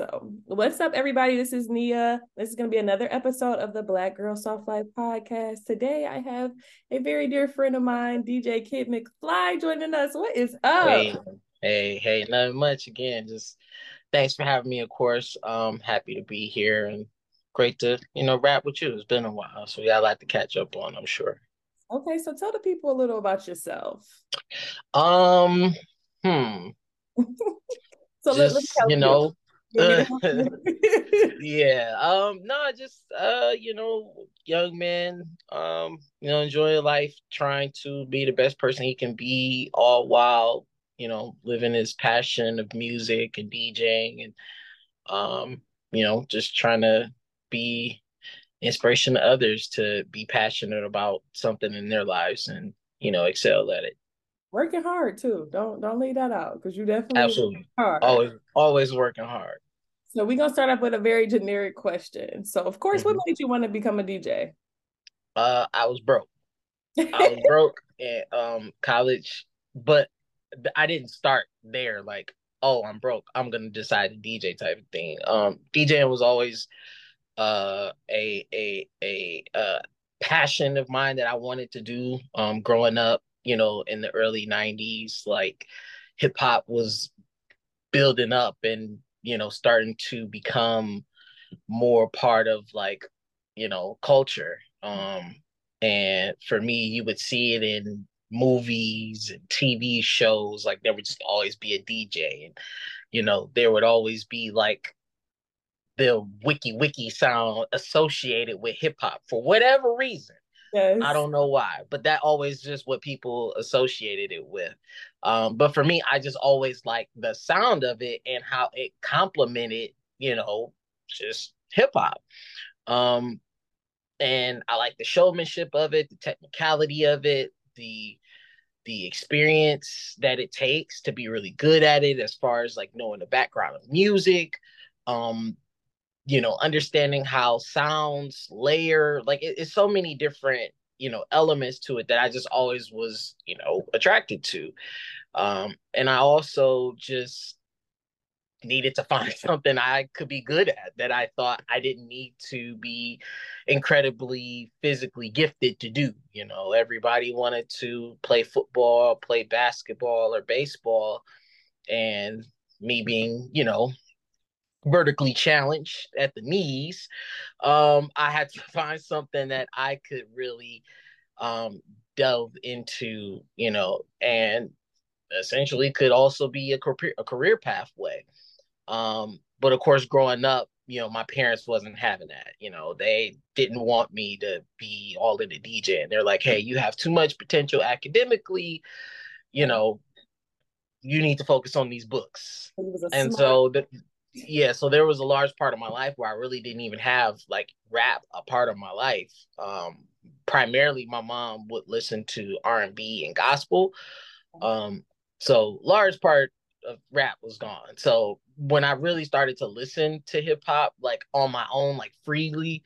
So, what's up, everybody? This is Nia. This is going to be another episode of the Black Girl Soft Life podcast. Today, I have a very dear friend of mine, DJ Kid McFly, joining us. What is up? Hey, hey, hey, not much. Again, just thanks for having me. Of course, um, happy to be here and great to you know rap with you. It's been a while, so got a lot to catch up on. I'm sure. Okay, so tell the people a little about yourself. Um, hmm. so just, let, us you know yeah. Um, no, just uh, you know, young man, um, you know, enjoy life, trying to be the best person he can be, all while, you know, living his passion of music and DJing and um, you know, just trying to be inspiration to others to be passionate about something in their lives and, you know, excel at it working hard too. Don't don't leave that out because you definitely absolutely hard. Always always working hard. So we're gonna start off with a very generic question. So of course, mm-hmm. what made you want to become a DJ? Uh, I was broke. I was broke at um college, but I didn't start there. Like, oh, I'm broke. I'm gonna decide to DJ type of thing. Um, DJing was always uh a a a uh passion of mine that I wanted to do. Um, growing up, you know, in the early 90s, like hip hop was building up and, you know, starting to become more part of like, you know, culture. Um, and for me, you would see it in movies and TV shows. Like there would just always be a DJ, and you know, there would always be like the wiki wiki sound associated with hip hop for whatever reason. Yes. I don't know why, but that always just what people associated it with. Um, but for me, I just always like the sound of it and how it complemented, you know, just hip hop. Um, and I like the showmanship of it, the technicality of it, the the experience that it takes to be really good at it as far as like knowing the background of music um you know understanding how sounds layer like it, it's so many different you know elements to it that i just always was you know attracted to. Um and i also just needed to find something i could be good at that i thought i didn't need to be incredibly physically gifted to do you know? Everybody wanted to play football play basketball or baseball and me being you know vertically challenged at the knees, um, I had to find something that I could really um, delve into, you know, and essentially could also be a career, a career pathway. Um, but of course, growing up, you know, my parents wasn't having that. You know, they didn't want me to be all in the DJ, and they're like, "Hey, you have too much potential academically. You know, you need to focus on these books." And smart. so the, yeah so there was a large part of my life where i really didn't even have like rap a part of my life. Um primarily my mom would listen to r&b and gospel. Um so large part of rap was gone. So when i really started to listen to hip hop like on my own like freely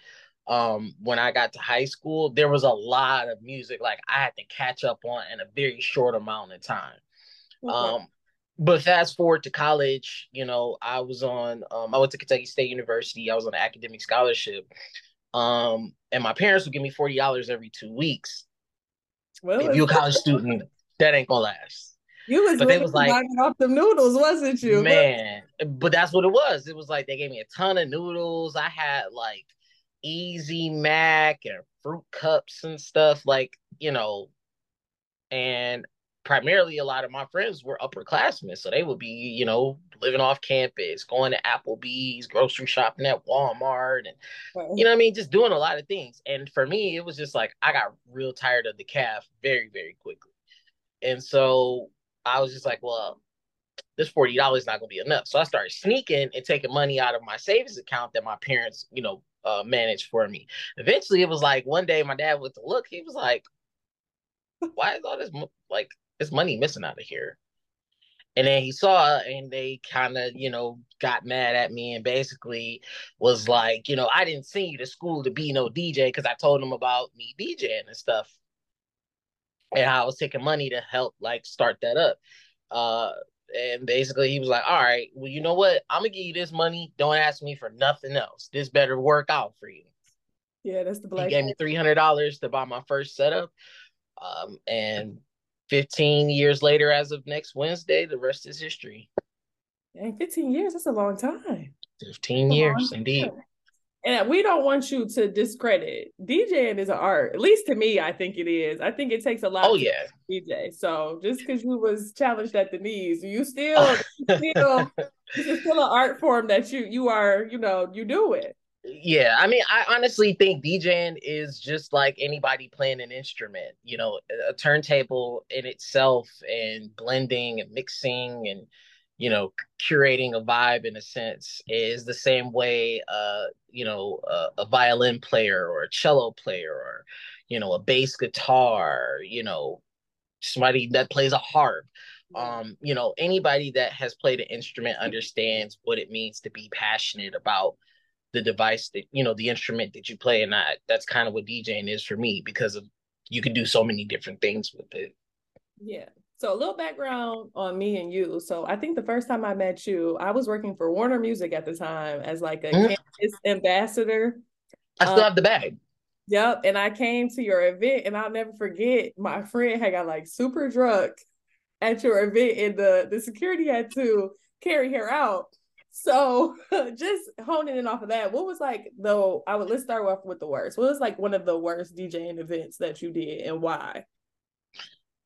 um when i got to high school there was a lot of music like i had to catch up on in a very short amount of time. Um but fast forward to college, you know, I was on um, I went to Kentucky State University. I was on an academic scholarship. Um, and my parents would give me forty dollars every two weeks. Well, if you're a college student, that ain't gonna last. You was but they was like off the noodles, wasn't you? Man, but that's what it was. It was like they gave me a ton of noodles. I had like Easy Mac and fruit cups and stuff, like you know, and primarily a lot of my friends were upperclassmen. So they would be, you know, living off campus, going to Applebee's, grocery shopping at Walmart, and you know I mean, just doing a lot of things. And for me, it was just like I got real tired of the calf very, very quickly. And so I was just like, well, this $40 is not gonna be enough. So I started sneaking and taking money out of my savings account that my parents, you know, uh, managed for me. Eventually, it was like one day my dad went to look. He was like, "Why is all this like there's money missing out of here. And then he saw and they kind of, you know, got mad at me and basically was like, you know, I didn't send you to school to be no DJ because I told them about me DJing and stuff. And I was taking money to help like start that up. Uh and basically he was like, "All right, well, you know what? I'm gonna give you this money. Don't ask me for nothing else. This better work out for you." Yeah, that's the black. He gave me three hundred dollars to buy my first setup, um, and 15 years later, as of next Wednesday, the rest is history. And 15 years, that's a long time. 15 years, indeed. And we don't want you to discredit DJing is an art. At least to me, I think it is. I think it takes a lot. Oh yeah, DJ. So just because you was challenged at the knees, you still, you still, it's still an art form that you you are, you know, you do it. Yeah, I mean, I honestly think DJing is just like anybody playing an instrument. You know, a turntable in itself, and blending and mixing and you know curating a vibe in a sense is the same way uh you know uh, a violin player or a cello player or you know a bass guitar you know somebody that plays a harp um you know anybody that has played an instrument understands what it means to be passionate about the device that you know the instrument that you play and that that's kind of what djing is for me because of you can do so many different things with it yeah so a little background on me and you. So I think the first time I met you, I was working for Warner Music at the time as like a mm-hmm. ambassador. I still um, have the bag. Yep. And I came to your event and I'll never forget my friend had got like super drunk at your event and the, the security had to carry her out. So just honing in off of that, what was like though I would let's start off with the worst. What was like one of the worst DJing events that you did and why?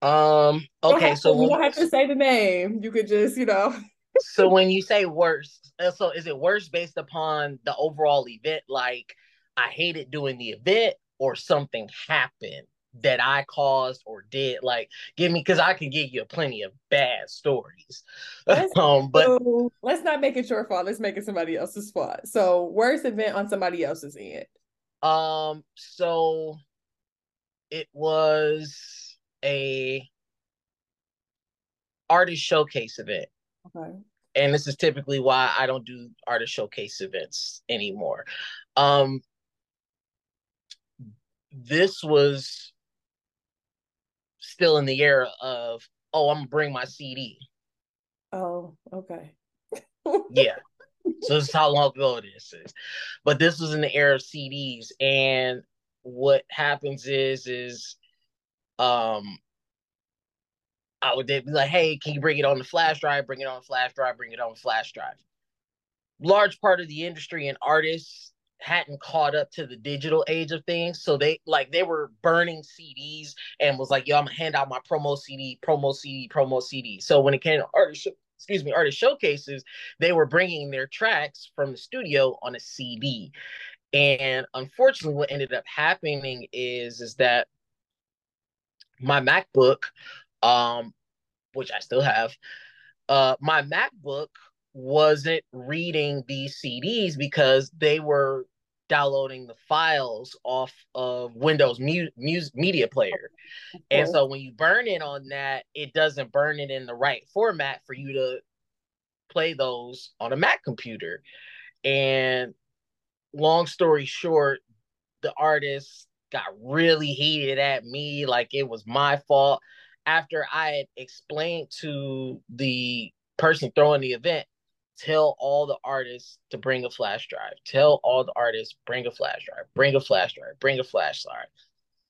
Um. Okay. so you don't have to say the name. You could just, you know. so when you say worst, uh, so is it worse based upon the overall event? Like I hated doing the event, or something happened that I caused or did? Like, give me because I can give you plenty of bad stories. um, but so, let's not make it your fault. Let's make it somebody else's fault. So worst event on somebody else's end. Um. So it was a artist showcase event. Okay. And this is typically why I don't do artist showcase events anymore. Um this was still in the era of oh, I'm gonna bring my CD. Oh, okay. yeah. So this is how long ago this is. But this was in the era of CDs. And what happens is is um I would be like, hey, can you bring it on the flash drive? Bring it on the flash drive, bring it on the flash drive. Large part of the industry and artists hadn't caught up to the digital age of things. So they like they were burning CDs and was like, yo, I'm gonna hand out my promo CD, promo CD, promo CD. So when it came to artist excuse me, artist showcases, they were bringing their tracks from the studio on a CD. And unfortunately, what ended up happening is is that my MacBook, um, which I still have, uh, my MacBook wasn't reading these CDs because they were downloading the files off of Windows mu- mu- Media Player. And so when you burn it on that, it doesn't burn it in the right format for you to play those on a Mac computer. And long story short, the artist got really heated at me like it was my fault after I had explained to the person throwing the event tell all the artists to bring a flash drive tell all the artists bring a flash drive bring a flash drive bring a flash drive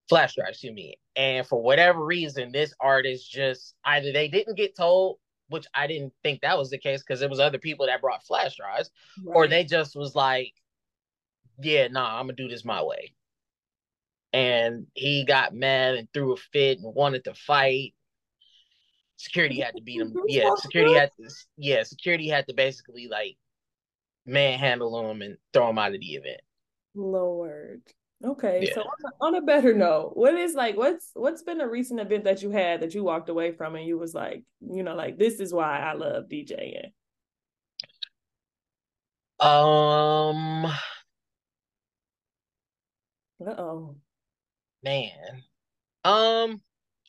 flash drive excuse me and for whatever reason this artist just either they didn't get told which i didn't think that was the case because it was other people that brought flash drives right. or they just was like yeah nah i'm gonna do this my way and he got mad and threw a fit and wanted to fight. Security had to beat him. Yeah, security had to. Yeah, security had to basically like manhandle him and throw him out of the event. Lord. Okay, yeah. so on a, on a, better note, what is like what's what's been a recent event that you had that you walked away from and you was like, you know, like this is why I love DJing. Um. Uh oh man. Um,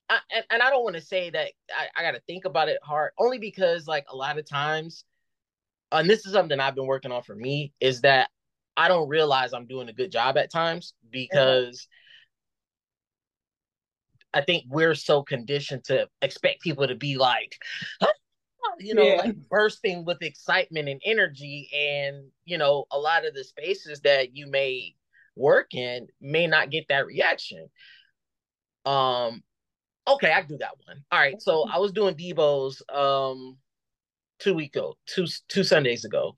I, and, and I don't want to say that I, I got to think about it hard, only because like a lot of times, and this is something I've been working on for me, is that I don't realize I'm doing a good job at times because I think we're so conditioned to expect people to be like, huh? you know, yeah. like bursting with excitement and energy. And, you know, a lot of the spaces that you may work in may not get that reaction. Um, okay, I do that one. All right. So I was doing Debo's um two week ago, two two Sundays ago.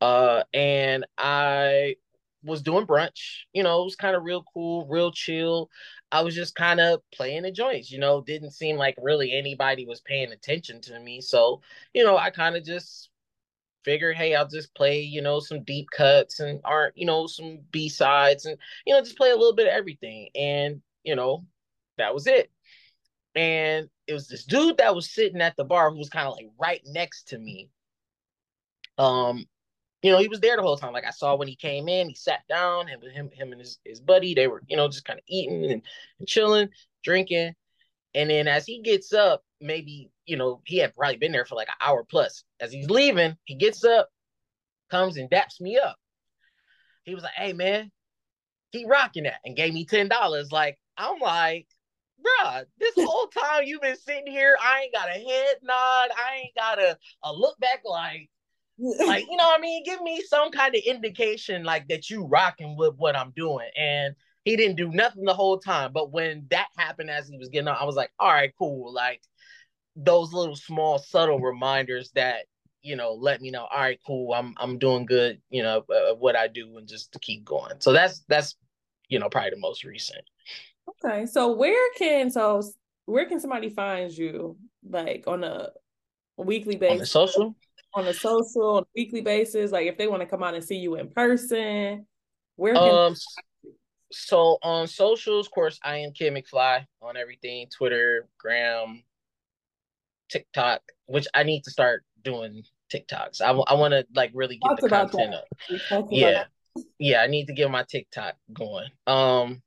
Uh and I was doing brunch. You know, it was kind of real cool, real chill. I was just kind of playing the joints, you know, didn't seem like really anybody was paying attention to me. So, you know, I kind of just figured, hey, I'll just play, you know, some deep cuts and aren't, you know, some B sides and, you know, just play a little bit of everything. And, you know, that was it. And it was this dude that was sitting at the bar who was kind of like right next to me. Um, you know, he was there the whole time. Like I saw when he came in, he sat down, and him, him and his, his buddy, they were, you know, just kind of eating and, and chilling, drinking. And then as he gets up, maybe, you know, he had probably been there for like an hour plus. As he's leaving, he gets up, comes and daps me up. He was like, hey man, keep rocking that, and gave me $10. Like, I'm like, bruh, this whole time you've been sitting here, I ain't got a head nod, I ain't got a, a look back like, like you know what I mean? Give me some kind of indication like that you rocking with what I'm doing. And he didn't do nothing the whole time. But when that happened as he was getting up, I was like, all right, cool. Like those little small subtle reminders that you know let me know all right cool i'm i'm doing good you know uh, what i do and just to keep going so that's that's you know probably the most recent okay so where can so where can somebody find you like on a weekly basis on social on a social on a weekly basis? Like if they want to come out and see you in person, where can um so on socials, of course, I am Kid McFly on everything, Twitter, Gram, TikTok, which I need to start doing TikToks. I, I want to like really get Talk the content that. up. Yeah. Yeah, I need to get my TikTok going. Um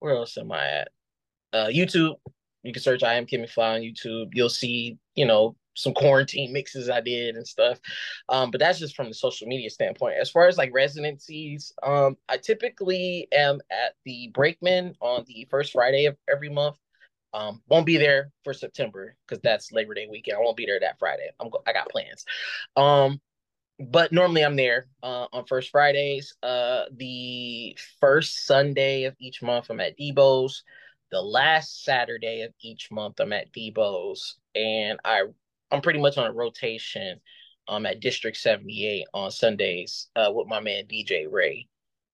where else am I at? Uh YouTube. You can search I am Kid McFly on YouTube. You'll see, you know, some quarantine mixes I did and stuff. Um, but that's just from the social media standpoint. As far as like residencies, um, I typically am at the Brakeman on the first Friday of every month. Um, won't be there for September because that's Labor Day weekend. I won't be there that Friday. I'm go- I got plans. Um, but normally I'm there uh, on first Fridays. Uh, the first Sunday of each month I'm at Debo's. The last Saturday of each month I'm at Debo's, and I I'm pretty much on a rotation um at District 78 on Sundays uh with my man DJ Ray.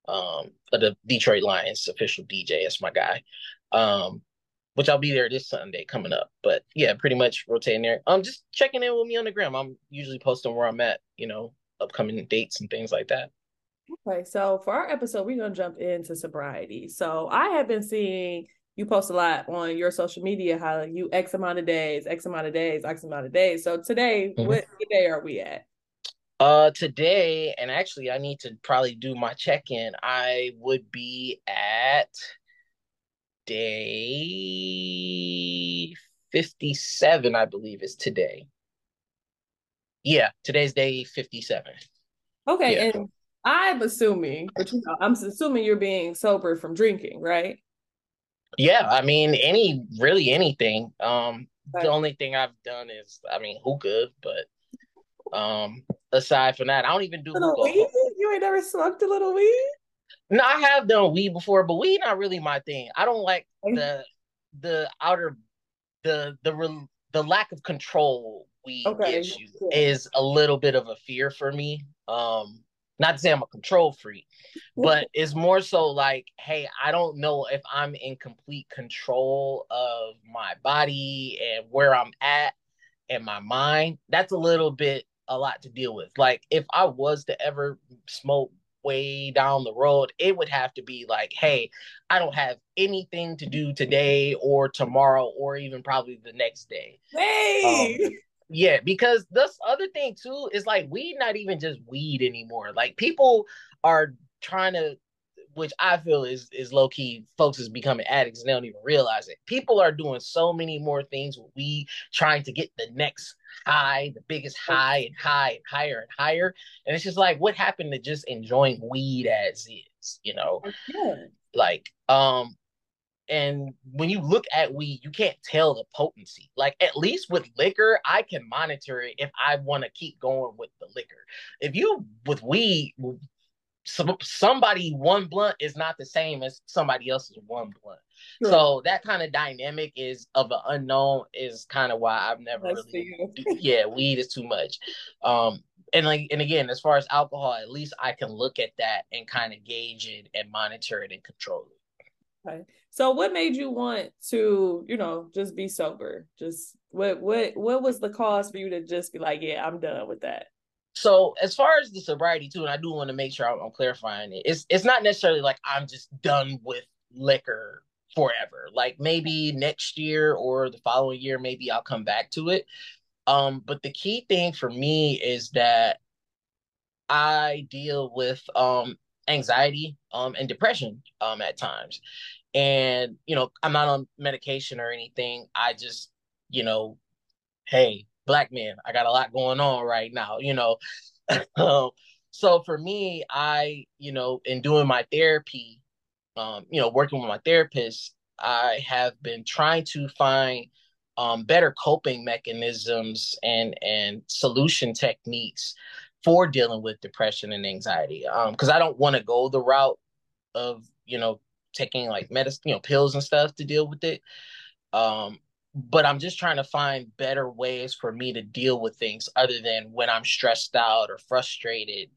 Um the Detroit Lions official DJ, that's my guy. Um which I'll be there this Sunday coming up. But yeah, pretty much rotating there. I'm um, just checking in with me on the gram. I'm usually posting where I'm at, you know, upcoming dates and things like that. Okay, so for our episode, we're gonna jump into sobriety. So I have been seeing you post a lot on your social media how you X amount of days, X amount of days, X amount of days. So today, mm-hmm. what day are we at? Uh, today, and actually, I need to probably do my check in. I would be at day 57, I believe, is today. Yeah, today's day 57. Okay, yeah. and I'm assuming, but you know, I'm assuming you're being sober from drinking, right? Yeah, I mean, any really anything. Um, right. the only thing I've done is, I mean, hookah, but um, aside from that, I don't even do hookah. Weed? You ain't never smoked a little weed? No, I have done weed before, but weed not really my thing. I don't like the the outer the the the lack of control weed okay. gives you yeah. is a little bit of a fear for me. Um, not to say I'm a control freak, but it's more so like, hey, I don't know if I'm in complete control of my body and where I'm at and my mind. That's a little bit a lot to deal with. Like if I was to ever smoke way down the road, it would have to be like, hey, I don't have anything to do today or tomorrow or even probably the next day. Hey. Um, yeah, because this other thing too is like weed not even just weed anymore. Like people are trying to which I feel is is low key folks is becoming addicts and they don't even realize it. People are doing so many more things with weed, trying to get the next high, the biggest high and high and higher and higher. And it's just like what happened to just enjoying weed as is, you know? Like, um, and when you look at weed, you can't tell the potency. Like at least with liquor, I can monitor it if I want to keep going with the liquor. If you with weed, some, somebody one blunt is not the same as somebody else's one blunt. Sure. So that kind of dynamic is of an unknown is kind of why I've never That's really yeah, weed is too much. Um and like and again, as far as alcohol, at least I can look at that and kind of gauge it and monitor it and control it. Okay. So what made you want to, you know, just be sober? Just what what what was the cause for you to just be like, yeah, I'm done with that? So as far as the sobriety too, and I do want to make sure I'm, clarifying it. It's it's not necessarily like I'm just done with liquor forever. Like maybe next year or the following year, maybe I'll come back to it. Um, but the key thing for me is that I deal with um anxiety um, and depression um, at times. And, you know, I'm not on medication or anything. I just, you know, hey, black man, I got a lot going on right now, you know. um, so for me, I, you know, in doing my therapy, um, you know, working with my therapist, I have been trying to find um, better coping mechanisms and and solution techniques for dealing with depression and anxiety. Um, because I don't want to go the route of you know taking like medicine, you know, pills and stuff to deal with it. Um, but I'm just trying to find better ways for me to deal with things other than when I'm stressed out or frustrated.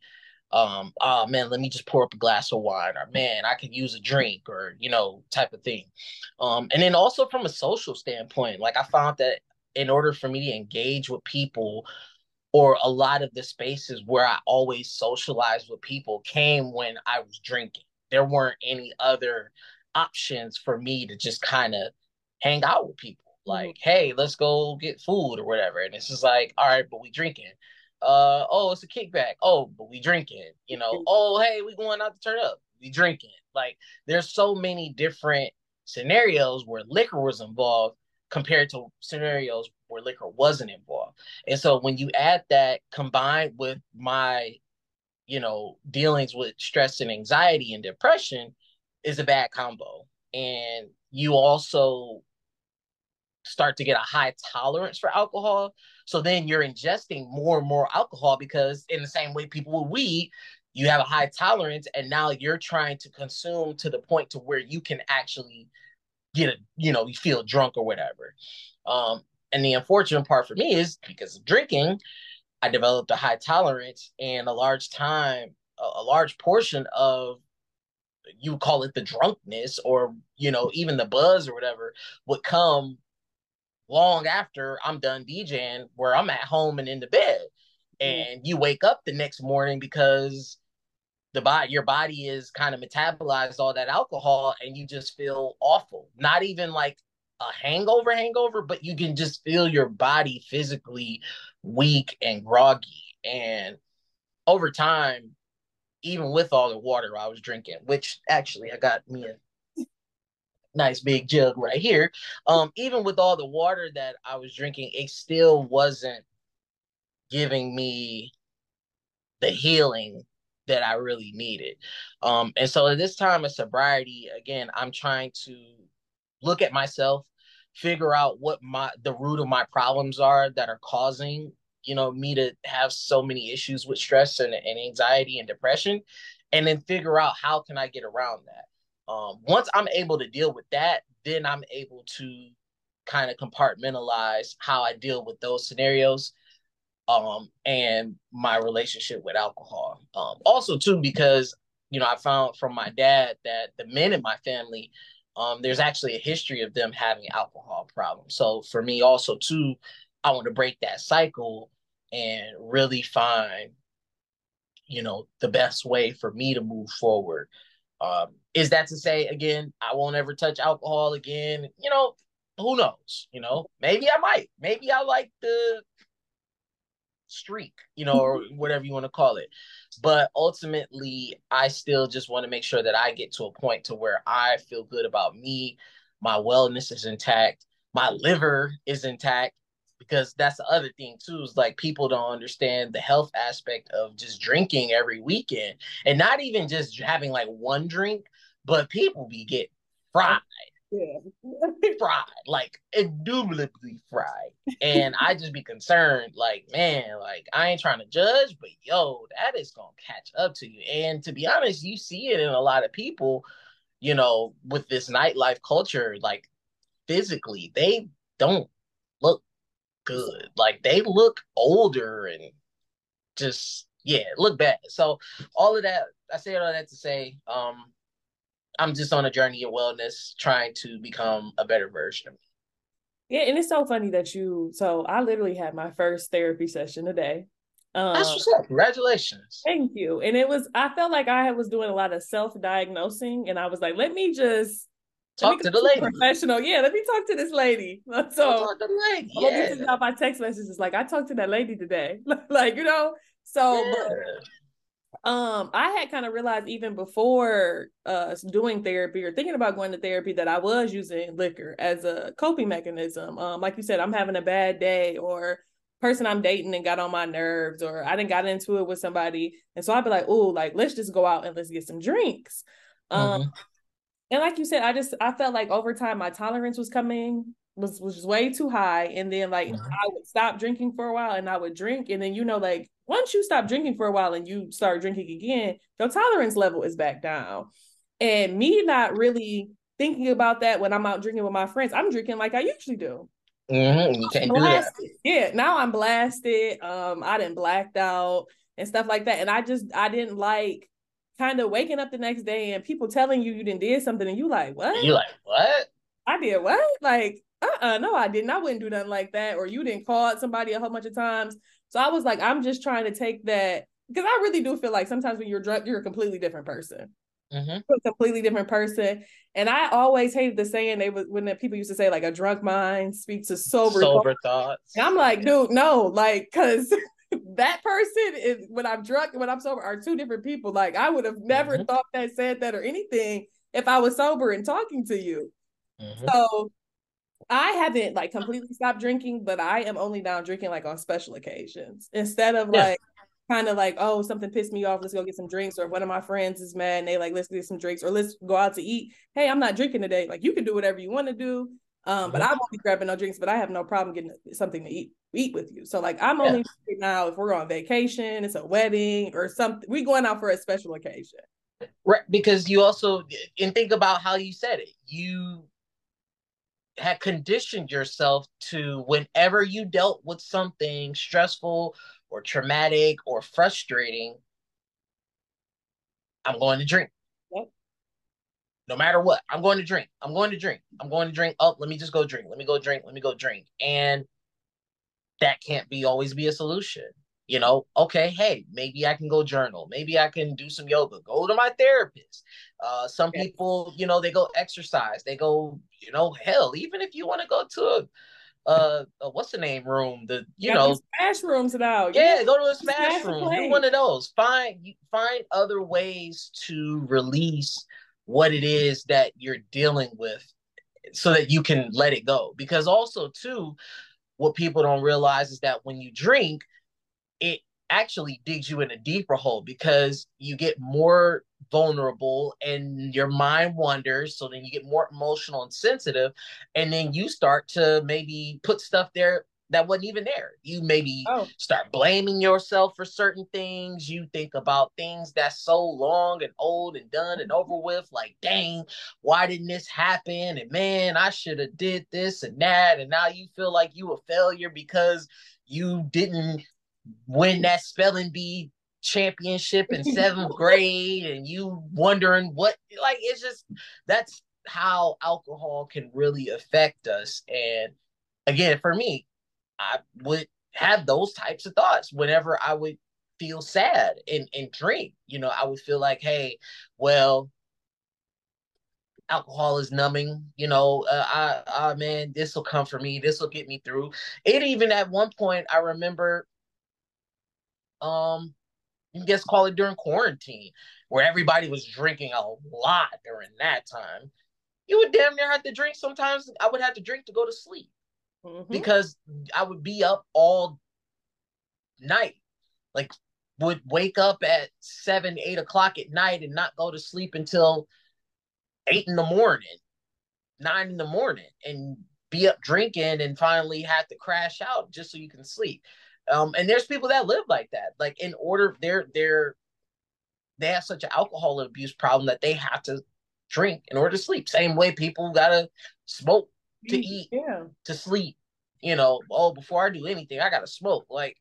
Um, oh man, let me just pour up a glass of wine, or man, I could use a drink, or you know, type of thing. Um, and then also from a social standpoint, like I found that in order for me to engage with people or a lot of the spaces where I always socialized with people came when I was drinking. There weren't any other options for me to just kind of hang out with people. Mm-hmm. Like, hey, let's go get food or whatever. And it's just like, all right, but we drinking. Uh oh, it's a kickback. Oh, but we drinking. You know, mm-hmm. oh hey, we going out to turn up. We drinking. Like there's so many different scenarios where liquor was involved compared to scenarios where liquor wasn't involved. And so when you add that combined with my, you know, dealings with stress and anxiety and depression is a bad combo. And you also start to get a high tolerance for alcohol. So then you're ingesting more and more alcohol because in the same way people with weed, you have a high tolerance and now you're trying to consume to the point to where you can actually get a you know you feel drunk or whatever um and the unfortunate part for me is because of drinking i developed a high tolerance and a large time a, a large portion of you call it the drunkenness or you know even the buzz or whatever would come long after i'm done djing where i'm at home and in the bed. Mm-hmm. And you wake up the next morning because the body your body is kind of metabolized all that alcohol and you just feel awful. Not even like a hangover hangover but you can just feel your body physically weak and groggy. And over time even with all the water i was drinking which actually i got me a nice big jug right here um even with all the water that i was drinking it still wasn't giving me the healing that I really needed. Um, and so at this time of sobriety, again, I'm trying to look at myself, figure out what my the root of my problems are that are causing you know me to have so many issues with stress and, and anxiety and depression and then figure out how can i get around that um, once i'm able to deal with that then i'm able to kind of compartmentalize how i deal with those scenarios um, and my relationship with alcohol. Um, also too because you know I found from my dad that the men in my family, um, there's actually a history of them having alcohol problems. So for me also too, I want to break that cycle and really find, you know, the best way for me to move forward. Um, is that to say again, I won't ever touch alcohol again? You know, who knows? You know, maybe I might. Maybe I like the streak, you know, or whatever you want to call it. But ultimately, I still just want to make sure that I get to a point to where I feel good about me, my wellness is intact, my liver is intact, because that's the other thing too is like people don't understand the health aspect of just drinking every weekend and not even just having like one drink, but people be getting fried. Yeah. fried, like indubitably fried. And I just be concerned, like, man, like I ain't trying to judge, but yo, that is gonna catch up to you. And to be honest, you see it in a lot of people, you know, with this nightlife culture, like physically, they don't look good. Like they look older and just yeah, look bad. So all of that, I say all that to say, um, I'm just on a journey of wellness, trying to become a better version of me. Yeah, and it's so funny that you. So I literally had my first therapy session today. Um, That's what's up. Congratulations. Thank you. And it was. I felt like I was doing a lot of self diagnosing, and I was like, let me just talk to the lady. Professional, yeah. Let me talk to this lady. So talk to the lady. Yeah. I'm my text messages. Like I talked to that lady today. like you know. So. Yeah. But, um i had kind of realized even before uh doing therapy or thinking about going to therapy that i was using liquor as a coping mechanism um like you said i'm having a bad day or person i'm dating and got on my nerves or i didn't got into it with somebody and so i'd be like oh like let's just go out and let's get some drinks um mm-hmm. And like you said i just i felt like over time my tolerance was coming was was way too high and then like mm-hmm. i would stop drinking for a while and i would drink and then you know like once you stop drinking for a while and you start drinking again, your tolerance level is back down. And me not really thinking about that when I'm out drinking with my friends, I'm drinking like I usually do. Mm-hmm. You can't do that. Yeah, now I'm blasted. Um, I didn't blacked out and stuff like that. And I just I didn't like kind of waking up the next day and people telling you you didn't did something and you like what? You like what? I did what? Like uh-uh, no, I didn't. I wouldn't do nothing like that. Or you didn't call somebody a whole bunch of times. So I was like, I'm just trying to take that because I really do feel like sometimes when you're drunk, you're a completely different person. Mm-hmm. a completely different person. And I always hated the saying they was when the people used to say like a drunk mind speaks to sober sober thoughts. thoughts. And I'm like, dude, no, like because that person is when I'm drunk and when I'm sober are two different people. Like I would have never mm-hmm. thought that said that or anything if I was sober and talking to you. Mm-hmm. So I haven't like completely stopped drinking, but I am only now drinking like on special occasions instead of yeah. like kind of like, oh, something pissed me off. Let's go get some drinks. Or if one of my friends is mad and they like, let's get some drinks or let's go out to eat. Hey, I'm not drinking today. Like you can do whatever you want to do. Um, but I won't be grabbing no drinks, but I have no problem getting something to eat eat with you. So like I'm yeah. only now if we're on vacation, it's a wedding or something, we going out for a special occasion. Right. Because you also and think about how you said it. You had conditioned yourself to whenever you dealt with something stressful or traumatic or frustrating, I'm going to drink. No matter what, I'm going to drink. I'm going to drink. I'm going to drink. Oh, let me just go drink. Let me go drink. Let me go drink. And that can't be always be a solution you know okay hey maybe i can go journal maybe i can do some yoga go to my therapist uh some people you know they go exercise they go you know hell even if you want to go to a uh, uh, what's the name room the you yeah, know smash rooms now yeah, yeah go to a smash, smash room do one of those find you find other ways to release what it is that you're dealing with so that you can let it go. Because also too what people don't realize is that when you drink it actually digs you in a deeper hole because you get more vulnerable and your mind wanders so then you get more emotional and sensitive and then you start to maybe put stuff there that wasn't even there. You maybe oh. start blaming yourself for certain things. You think about things that's so long and old and done and over mm-hmm. with like dang why didn't this happen? And man i should have did this and that. And now you feel like you a failure because you didn't win that spelling bee championship in seventh grade and you wondering what like it's just that's how alcohol can really affect us. And again for me i would have those types of thoughts whenever i would feel sad and, and drink you know i would feel like hey well alcohol is numbing you know uh, i i man this will come for me this will get me through it even at one point i remember um you guess call it during quarantine, where everybody was drinking a lot during that time. You would damn near have to drink. Sometimes I would have to drink to go to sleep mm-hmm. because I would be up all night. Like would wake up at seven, eight o'clock at night and not go to sleep until eight in the morning. nine in the morning and be up drinking and finally have to crash out just so you can sleep. Um, and there's people that live like that. Like in order, they're they're they have such an alcohol abuse problem that they have to drink in order to sleep. Same way people gotta smoke to mm, eat, yeah. to sleep. You know, oh, before I do anything, I gotta smoke. Like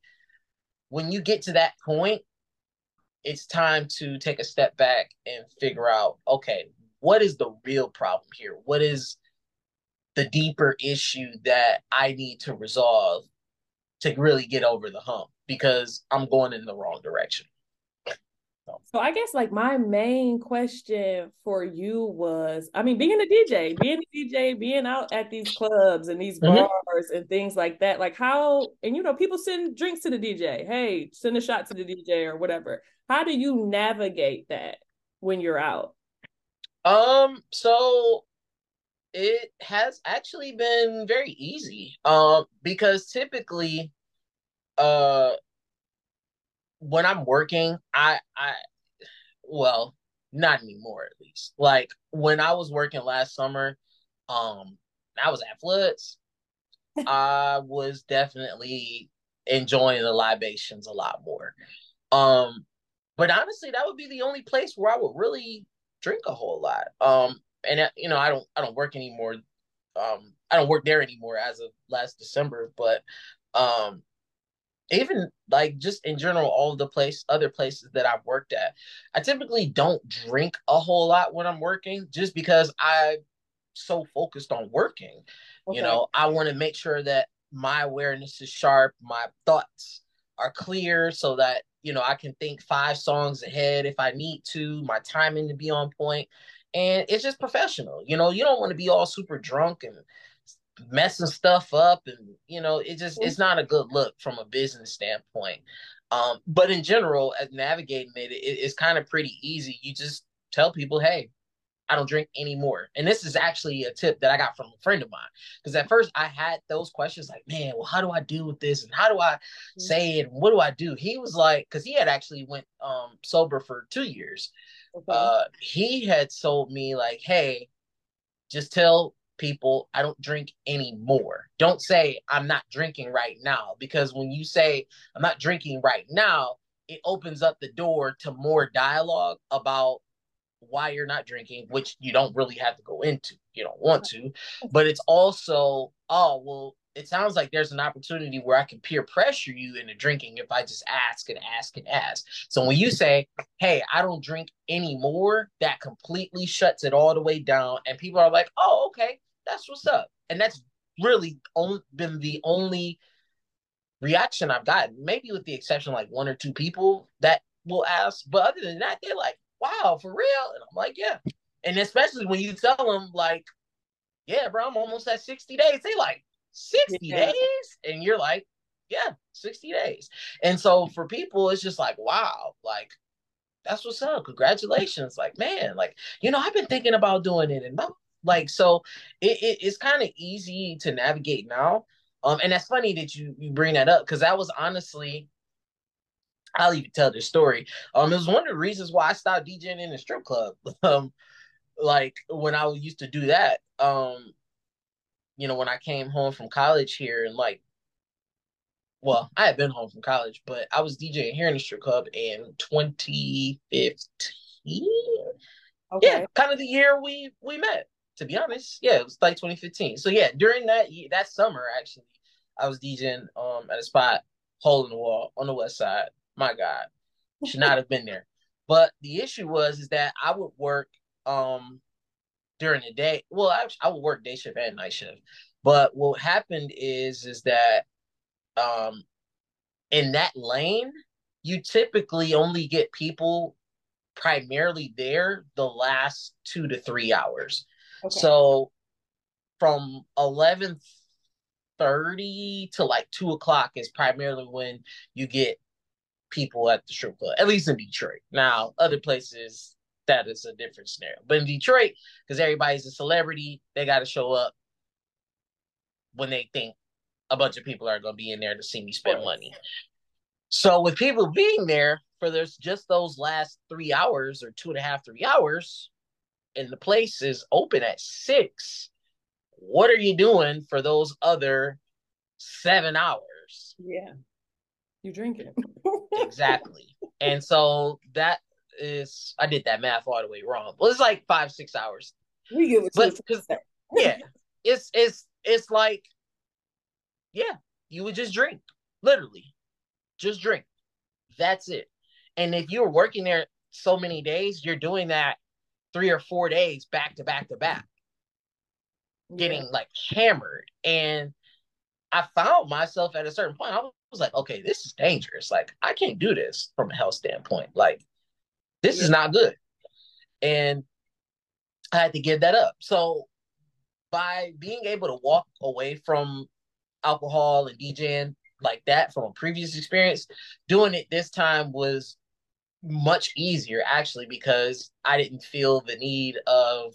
when you get to that point, it's time to take a step back and figure out, okay, what is the real problem here? What is the deeper issue that I need to resolve to really get over the hump because I'm going in the wrong direction. So I guess like my main question for you was, I mean, being a DJ, being a DJ, being out at these clubs and these mm-hmm. bars and things like that, like how, and you know, people send drinks to the DJ. Hey, send a shot to the DJ or whatever. How do you navigate that when you're out? Um, so it has actually been very easy. Um, because typically, uh, when I'm working, I I well, not anymore at least. Like when I was working last summer, um, I was at Floods. I was definitely enjoying the libations a lot more. Um, but honestly, that would be the only place where I would really drink a whole lot. Um, and uh, you know, I don't I don't work anymore. Um, I don't work there anymore as of last December, but um even like just in general, all the place other places that I've worked at, I typically don't drink a whole lot when I'm working just because I'm so focused on working. Okay. You know, I want to make sure that my awareness is sharp, my thoughts are clear so that you know I can think five songs ahead if I need to, my timing to be on point. And it's just professional. You know, you don't want to be all super drunk and messing stuff up and you know it just it's not a good look from a business standpoint um but in general as navigating it, it it's kind of pretty easy you just tell people hey I don't drink anymore. And this is actually a tip that I got from a friend of mine. Because at first I had those questions like, man, well, how do I deal with this? And how do I mm-hmm. say it? And what do I do? He was like, because he had actually went um sober for two years. Okay. Uh he had sold me like, hey, just tell people I don't drink anymore. Don't say I'm not drinking right now because when you say I'm not drinking right now, it opens up the door to more dialogue about why you're not drinking, which you don't really have to go into. You don't want to, but it's also, oh, well, it sounds like there's an opportunity where I can peer pressure you into drinking if I just ask and ask and ask. So when you say, "Hey, I don't drink anymore," that completely shuts it all the way down, and people are like, "Oh, okay, that's what's up. And that's really only been the only reaction I've gotten, maybe with the exception of like one or two people that will ask. But other than that, they're like, wow, for real? And I'm like, yeah. And especially when you tell them, like, yeah, bro, I'm almost at 60 days. They like, 60 yeah. days? And you're like, yeah, 60 days. And so for people, it's just like, wow, like, that's what's up. Congratulations. Like, man, like, you know, I've been thinking about doing it and like so, it, it it's kind of easy to navigate now. Um, and that's funny that you you bring that up because that was honestly, I'll even tell this story. Um, it was one of the reasons why I stopped DJing in the strip club. um, like when I used to do that. Um, you know, when I came home from college here and like well, I had been home from college, but I was DJing here in the strip club in 2015. Okay. Yeah, kind of the year we we met to be honest. Yeah, it was like 2015. So yeah, during that that summer actually, I was DJing um at a spot hole in the wall on the west side. My God, should not have been there. But the issue was is that I would work um during the day. Well, I, I would work day shift and night shift. But what happened is is that um in that lane, you typically only get people primarily there the last two to three hours. So from eleven thirty to like two o'clock is primarily when you get people at the strip club, at least in Detroit. Now, other places that is a different scenario. But in Detroit, because everybody's a celebrity, they got to show up when they think a bunch of people are going to be in there to see me spend money. So with people being there for there's just those last three hours or two and a half, three hours, and the place is open at six, what are you doing for those other seven hours? Yeah. You drinking. exactly. And so that is I did that math all the way wrong. Well, it's like five, six hours. We give it but, yeah. It's it's it's like, yeah, you would just drink. Literally. Just drink. That's it. And if you're working there so many days, you're doing that three or four days back to back to back, getting yeah. like hammered. And I found myself at a certain point, I was like, okay, this is dangerous. Like, I can't do this from a health standpoint. Like, this yeah. is not good. And I had to give that up. So, by being able to walk away from alcohol and DJing like that from a previous experience, doing it this time was much easier actually because I didn't feel the need of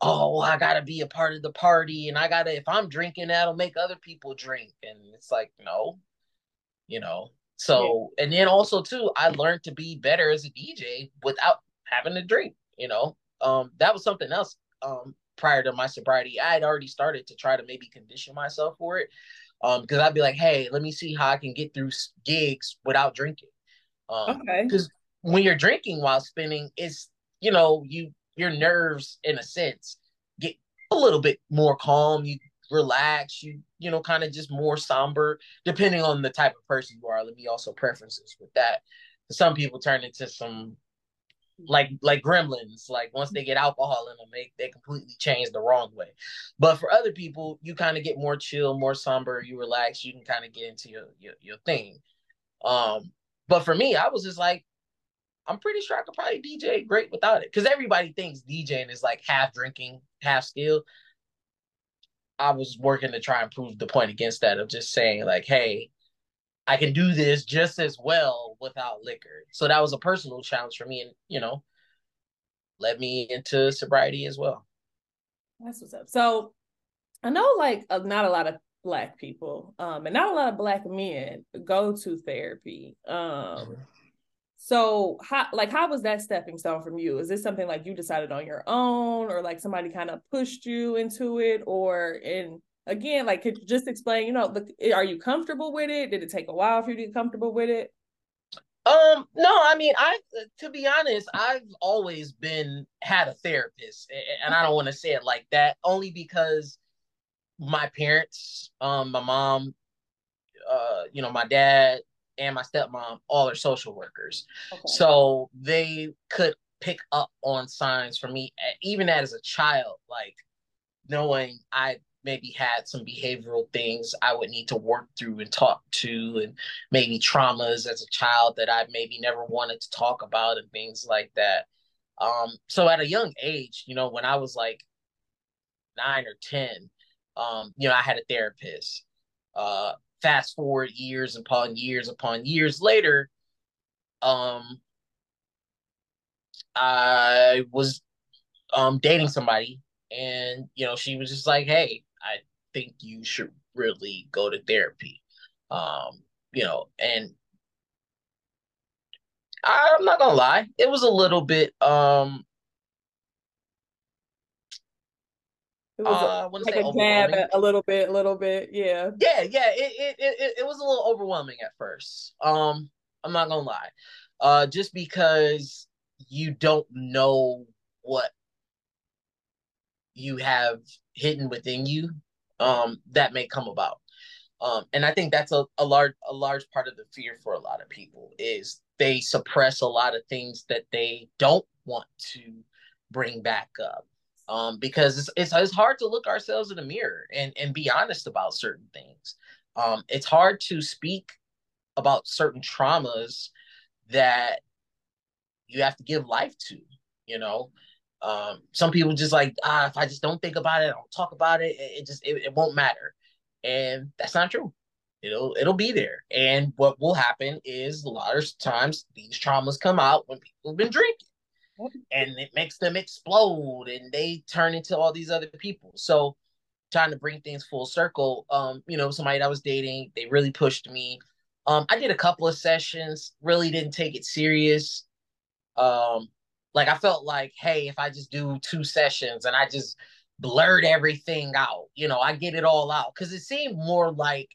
oh I gotta be a part of the party and I gotta if I'm drinking that'll make other people drink. And it's like no you know? So yeah. and then also too I learned to be better as a DJ without having to drink you know? Um that was something else um prior to my sobriety. I had already started to try to maybe condition myself for it um because I'd be like hey let me see how I can get through gigs without drinking. Um okay. because when you're drinking while spinning, it's you know you your nerves in a sense get a little bit more calm. You relax. You you know kind of just more somber depending on the type of person you are. Let me also preferences with that. Some people turn into some like like gremlins like once they get alcohol in them they, they completely change the wrong way but for other people you kind of get more chill more somber you relax you can kind of get into your, your your thing um but for me i was just like I'm pretty sure I could probably DJ great without it. Because everybody thinks DJing is like half drinking, half skill. I was working to try and prove the point against that of just saying, like, hey, I can do this just as well without liquor. So that was a personal challenge for me and, you know, led me into sobriety as well. That's what's up. So I know like uh, not a lot of black people um and not a lot of black men go to therapy. Um mm-hmm. So how like how was that stepping stone from you? Is this something like you decided on your own or like somebody kind of pushed you into it or in again like could you just explain, you know, the, are you comfortable with it? Did it take a while for you to get comfortable with it? Um no, I mean I to be honest, I've always been had a therapist and I don't want to say it like that only because my parents, um my mom uh you know, my dad and my stepmom all are social workers. Okay. So they could pick up on signs for me, even as a child, like knowing I maybe had some behavioral things I would need to work through and talk to, and maybe traumas as a child that I maybe never wanted to talk about, and things like that. Um, so at a young age, you know, when I was like nine or 10, um, you know, I had a therapist. Uh, fast forward years upon years upon years later, um, I was um dating somebody, and you know, she was just like, "Hey, I think you should really go to therapy." Um, you know, and I'm not gonna lie, it was a little bit um It was uh, like a jab a little bit, a little bit, yeah. Yeah, yeah. It, it it it was a little overwhelming at first. Um, I'm not gonna lie. Uh, just because you don't know what you have hidden within you, um, that may come about. Um, and I think that's a, a large a large part of the fear for a lot of people is they suppress a lot of things that they don't want to bring back up um, because it's, it's, it's hard to look ourselves in the mirror and and be honest about certain things. Um, it's hard to speak about certain traumas that you have to give life to. You know, um, some people just like ah, if I just don't think about it, I don't talk about it, it, it just it, it won't matter, and that's not true. It'll it'll be there, and what will happen is a lot of times these traumas come out when people have been drinking and it makes them explode and they turn into all these other people. So trying to bring things full circle, um, you know, somebody that I was dating, they really pushed me. Um, I did a couple of sessions, really didn't take it serious. Um, like I felt like, hey, if I just do two sessions and I just blurred everything out. You know, I get it all out because it seemed more like,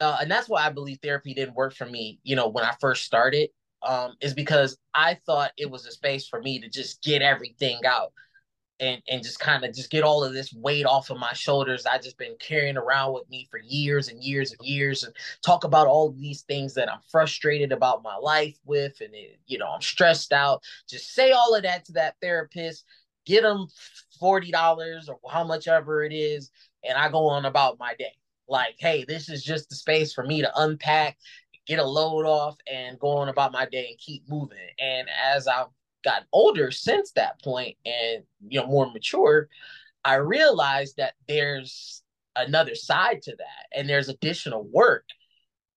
uh, and that's why I believe therapy didn't work for me. You know, when I first started, um, is because I thought it was a space for me to just get everything out and and just kind of just get all of this weight off of my shoulders. I just been carrying around with me for years and years and years and talk about all these things that I'm frustrated about my life with and it, you know I'm stressed out. Just say all of that to that therapist get them $40 or how much ever it is and I go on about my day. Like hey this is just the space for me to unpack get a load off and go on about my day and keep moving and as I've gotten older since that point and you know more mature i realized that there's another side to that and there's additional work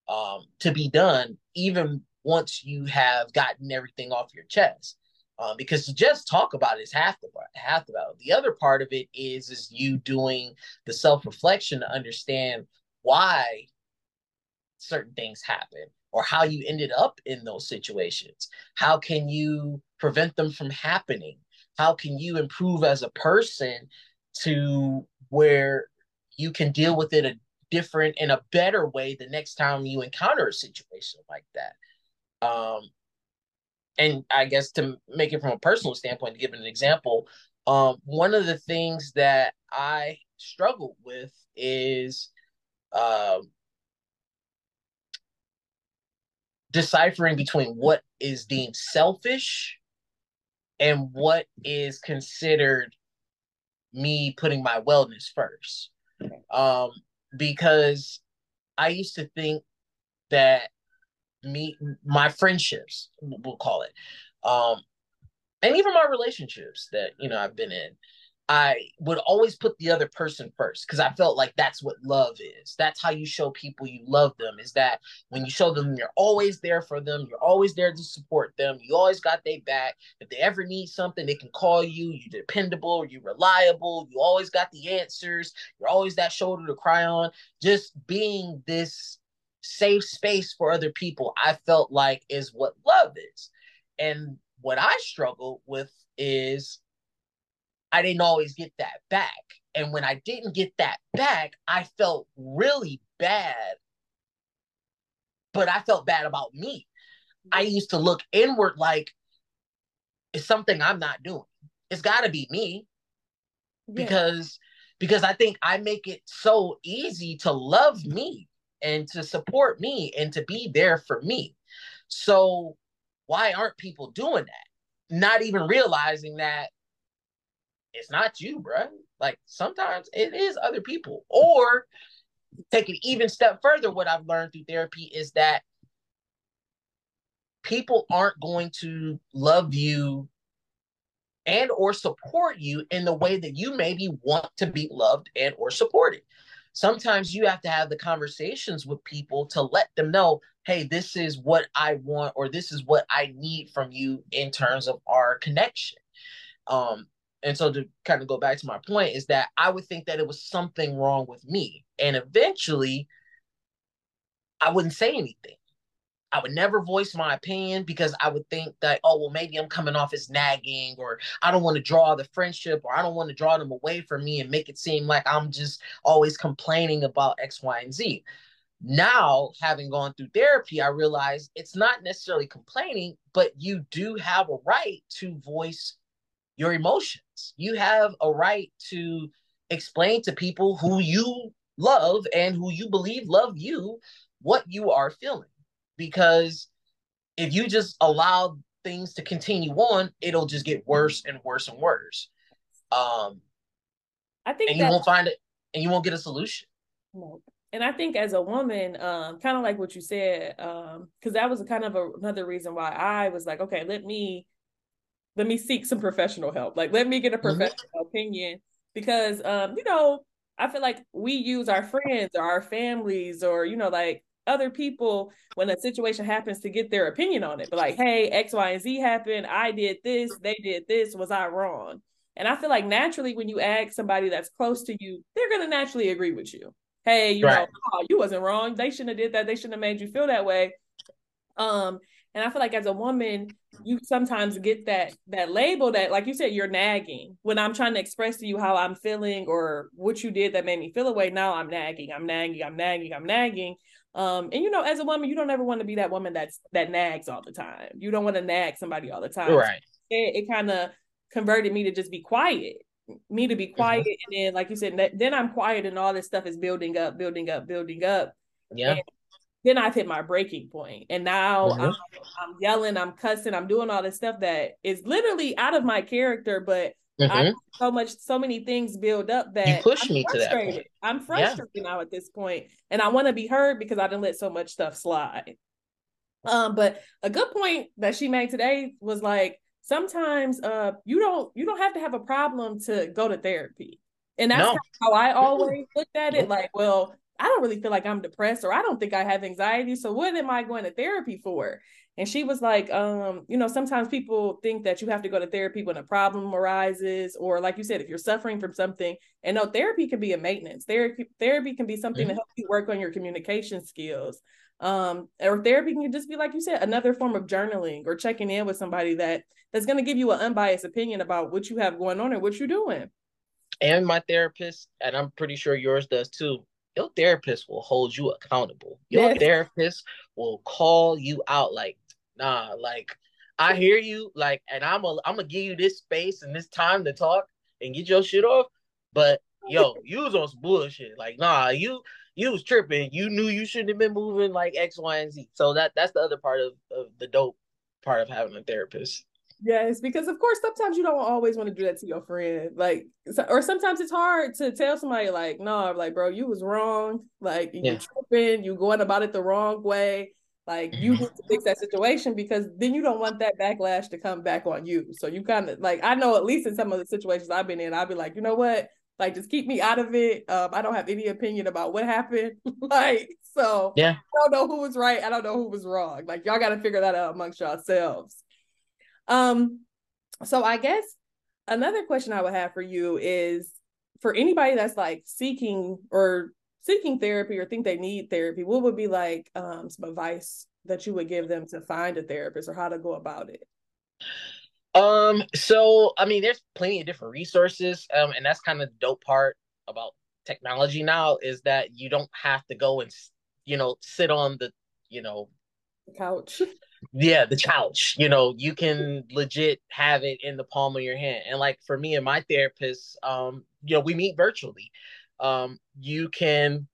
um, to be done even once you have gotten everything off your chest um, because to just talk about it is half the half the battle. The other part of it is is you doing the self reflection to understand why certain things happen or how you ended up in those situations. How can you prevent them from happening? How can you improve as a person to where you can deal with it a different and a better way the next time you encounter a situation like that? Um, and I guess to make it from a personal standpoint, to give an example, um, one of the things that I struggled with is um, deciphering between what is deemed selfish and what is considered me putting my wellness first. Um, because I used to think that me, my friendships, we'll call it, um, and even my relationships that you know I've been in, I would always put the other person first because I felt like that's what love is. That's how you show people you love them is that when you show them you're always there for them, you're always there to support them, you always got their back. If they ever need something, they can call you, you're dependable, you're reliable, you always got the answers, you're always that shoulder to cry on. Just being this safe space for other people, I felt like is what love is. And what I struggle with is I didn't always get that back. And when I didn't get that back, I felt really bad. But I felt bad about me. I mm-hmm. used to look inward like it's something I'm not doing. It's got to be me. Yeah. Because because I think I make it so easy to love me and to support me and to be there for me. So why aren't people doing that? Not even realizing that it's not you, bro. Like sometimes it is other people. Or take it even step further, what I've learned through therapy is that people aren't going to love you and or support you in the way that you maybe want to be loved and or supported sometimes you have to have the conversations with people to let them know hey this is what i want or this is what i need from you in terms of our connection um and so to kind of go back to my point is that I would think that it was something wrong with me. And eventually I wouldn't say anything. I would never voice my opinion because I would think that, oh, well, maybe I'm coming off as nagging, or I don't want to draw the friendship, or I don't want to draw them away from me and make it seem like I'm just always complaining about X, Y, and Z. Now, having gone through therapy, I realize it's not necessarily complaining, but you do have a right to voice your emotions. You have a right to explain to people who you love and who you believe love you what you are feeling. Because if you just allow things to continue on, it'll just get worse and worse and worse. Um, I think, and you won't find it, and you won't get a solution. And I think as a woman, um, kind of like what you said, um, because that was kind of a, another reason why I was like, okay, let me let me seek some professional help. Like, let me get a mm-hmm. professional mm-hmm. opinion because, um, you know, I feel like we use our friends or our families or, you know, like other people when a situation happens to get their opinion on it. But like, hey, X, Y, and Z happened. I did this. They did this. Was I wrong? And I feel like naturally, when you ask somebody that's close to you, they're gonna naturally agree with you. Hey, you right. know, oh, you wasn't wrong. They shouldn't have did that. They shouldn't have made you feel that way. Um, And I feel like as a woman, you sometimes get that that label that, like you said, you're nagging. When I'm trying to express to you how I'm feeling or what you did that made me feel away, now I'm nagging, I'm nagging, I'm nagging, I'm nagging. Um, and you know, as a woman, you don't ever want to be that woman that's that nags all the time. You don't want to nag somebody all the time. Right. it, it kind of converted me to just be quiet me to be mm-hmm. quiet mm-hmm. and then like you said then i'm quiet and all this stuff is building up building up building up yeah and then i've hit my breaking point and now mm-hmm. I'm, I'm, yelling i'm cussing i'm doing all this stuff that is literally out of my character but mm-hmm. So much so many things build up that you push I'm me to that point. i'm frustrated yeah. now at this point and i want to be heard because i didn't let so much stuff slide um but a good point that she made today was like sometimes uh you don't you don't have to have a problem to go to therapy. And that's no. how I always looked at it. Like, well, I don't really feel like I'm depressed or I don't think I have anxiety. So what am I going to therapy for? And she was like, um, you know, sometimes people think that you have to go to therapy when a problem arises, or like you said, if you're suffering from something. And no, therapy can be a maintenance. Therapy therapy can be something mm-hmm. to help you work on your communication skills. Um, or therapy can just be like you said, another form of journaling or checking in with somebody that that's going to give you an unbiased opinion about what you have going on and what you're doing. And my therapist, and I'm pretty sure yours does too. Your therapist will hold you accountable. Your yes. therapist will call you out like, nah, like I hear you, like, and I'm a, I'm gonna give you this space and this time to talk and get your shit off. But yo, you was on some bullshit. Like, nah, you you was tripping. You knew you shouldn't have been moving like X, Y, and Z. So that that's the other part of, of the dope part of having a therapist. Yes, because of course sometimes you don't always want to do that to your friend. Like or sometimes it's hard to tell somebody like, no, like bro, you was wrong. Like you yeah. tripping, you going about it the wrong way. Like you mm-hmm. need to fix that situation because then you don't want that backlash to come back on you. So you kind of like I know at least in some of the situations I've been in, I'd be like, you know what? Like just keep me out of it. Um, I don't have any opinion about what happened. like so yeah, I don't know who was right. I don't know who was wrong. Like y'all got to figure that out amongst yourselves. Um, so I guess another question I would have for you is for anybody that's like seeking or seeking therapy or think they need therapy, what would be like um, some advice that you would give them to find a therapist or how to go about it? Um, so I mean, there's plenty of different resources, um, and that's kind of the dope part about technology now is that you don't have to go and you know sit on the you know couch yeah the couch you know you can legit have it in the palm of your hand. And like for me and my therapist um you know we meet virtually. Um you can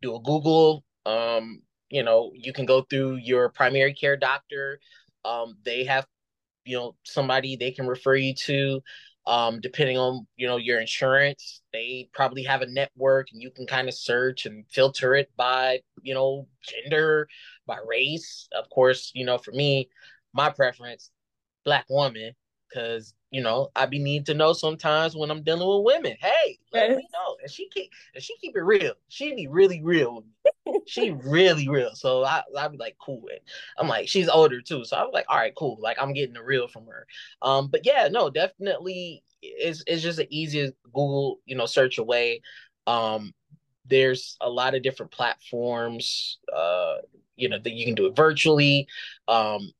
do a google um you know you can go through your primary care doctor. Um they have you know somebody they can refer you to. Um, depending on you know your insurance they probably have a network and you can kind of search and filter it by you know gender by race of course you know for me my preference black woman because you know I be need to know sometimes when I'm dealing with women. Hey, let me know. And she keep and she keep it real. She be really real. she really real. So I I be like cool. with. I'm like she's older too, so I was like all right, cool. Like I'm getting the real from her. Um, but yeah, no, definitely it's it's just an easy Google you know search away. Um, there's a lot of different platforms. Uh, you know that you can do it virtually. Um,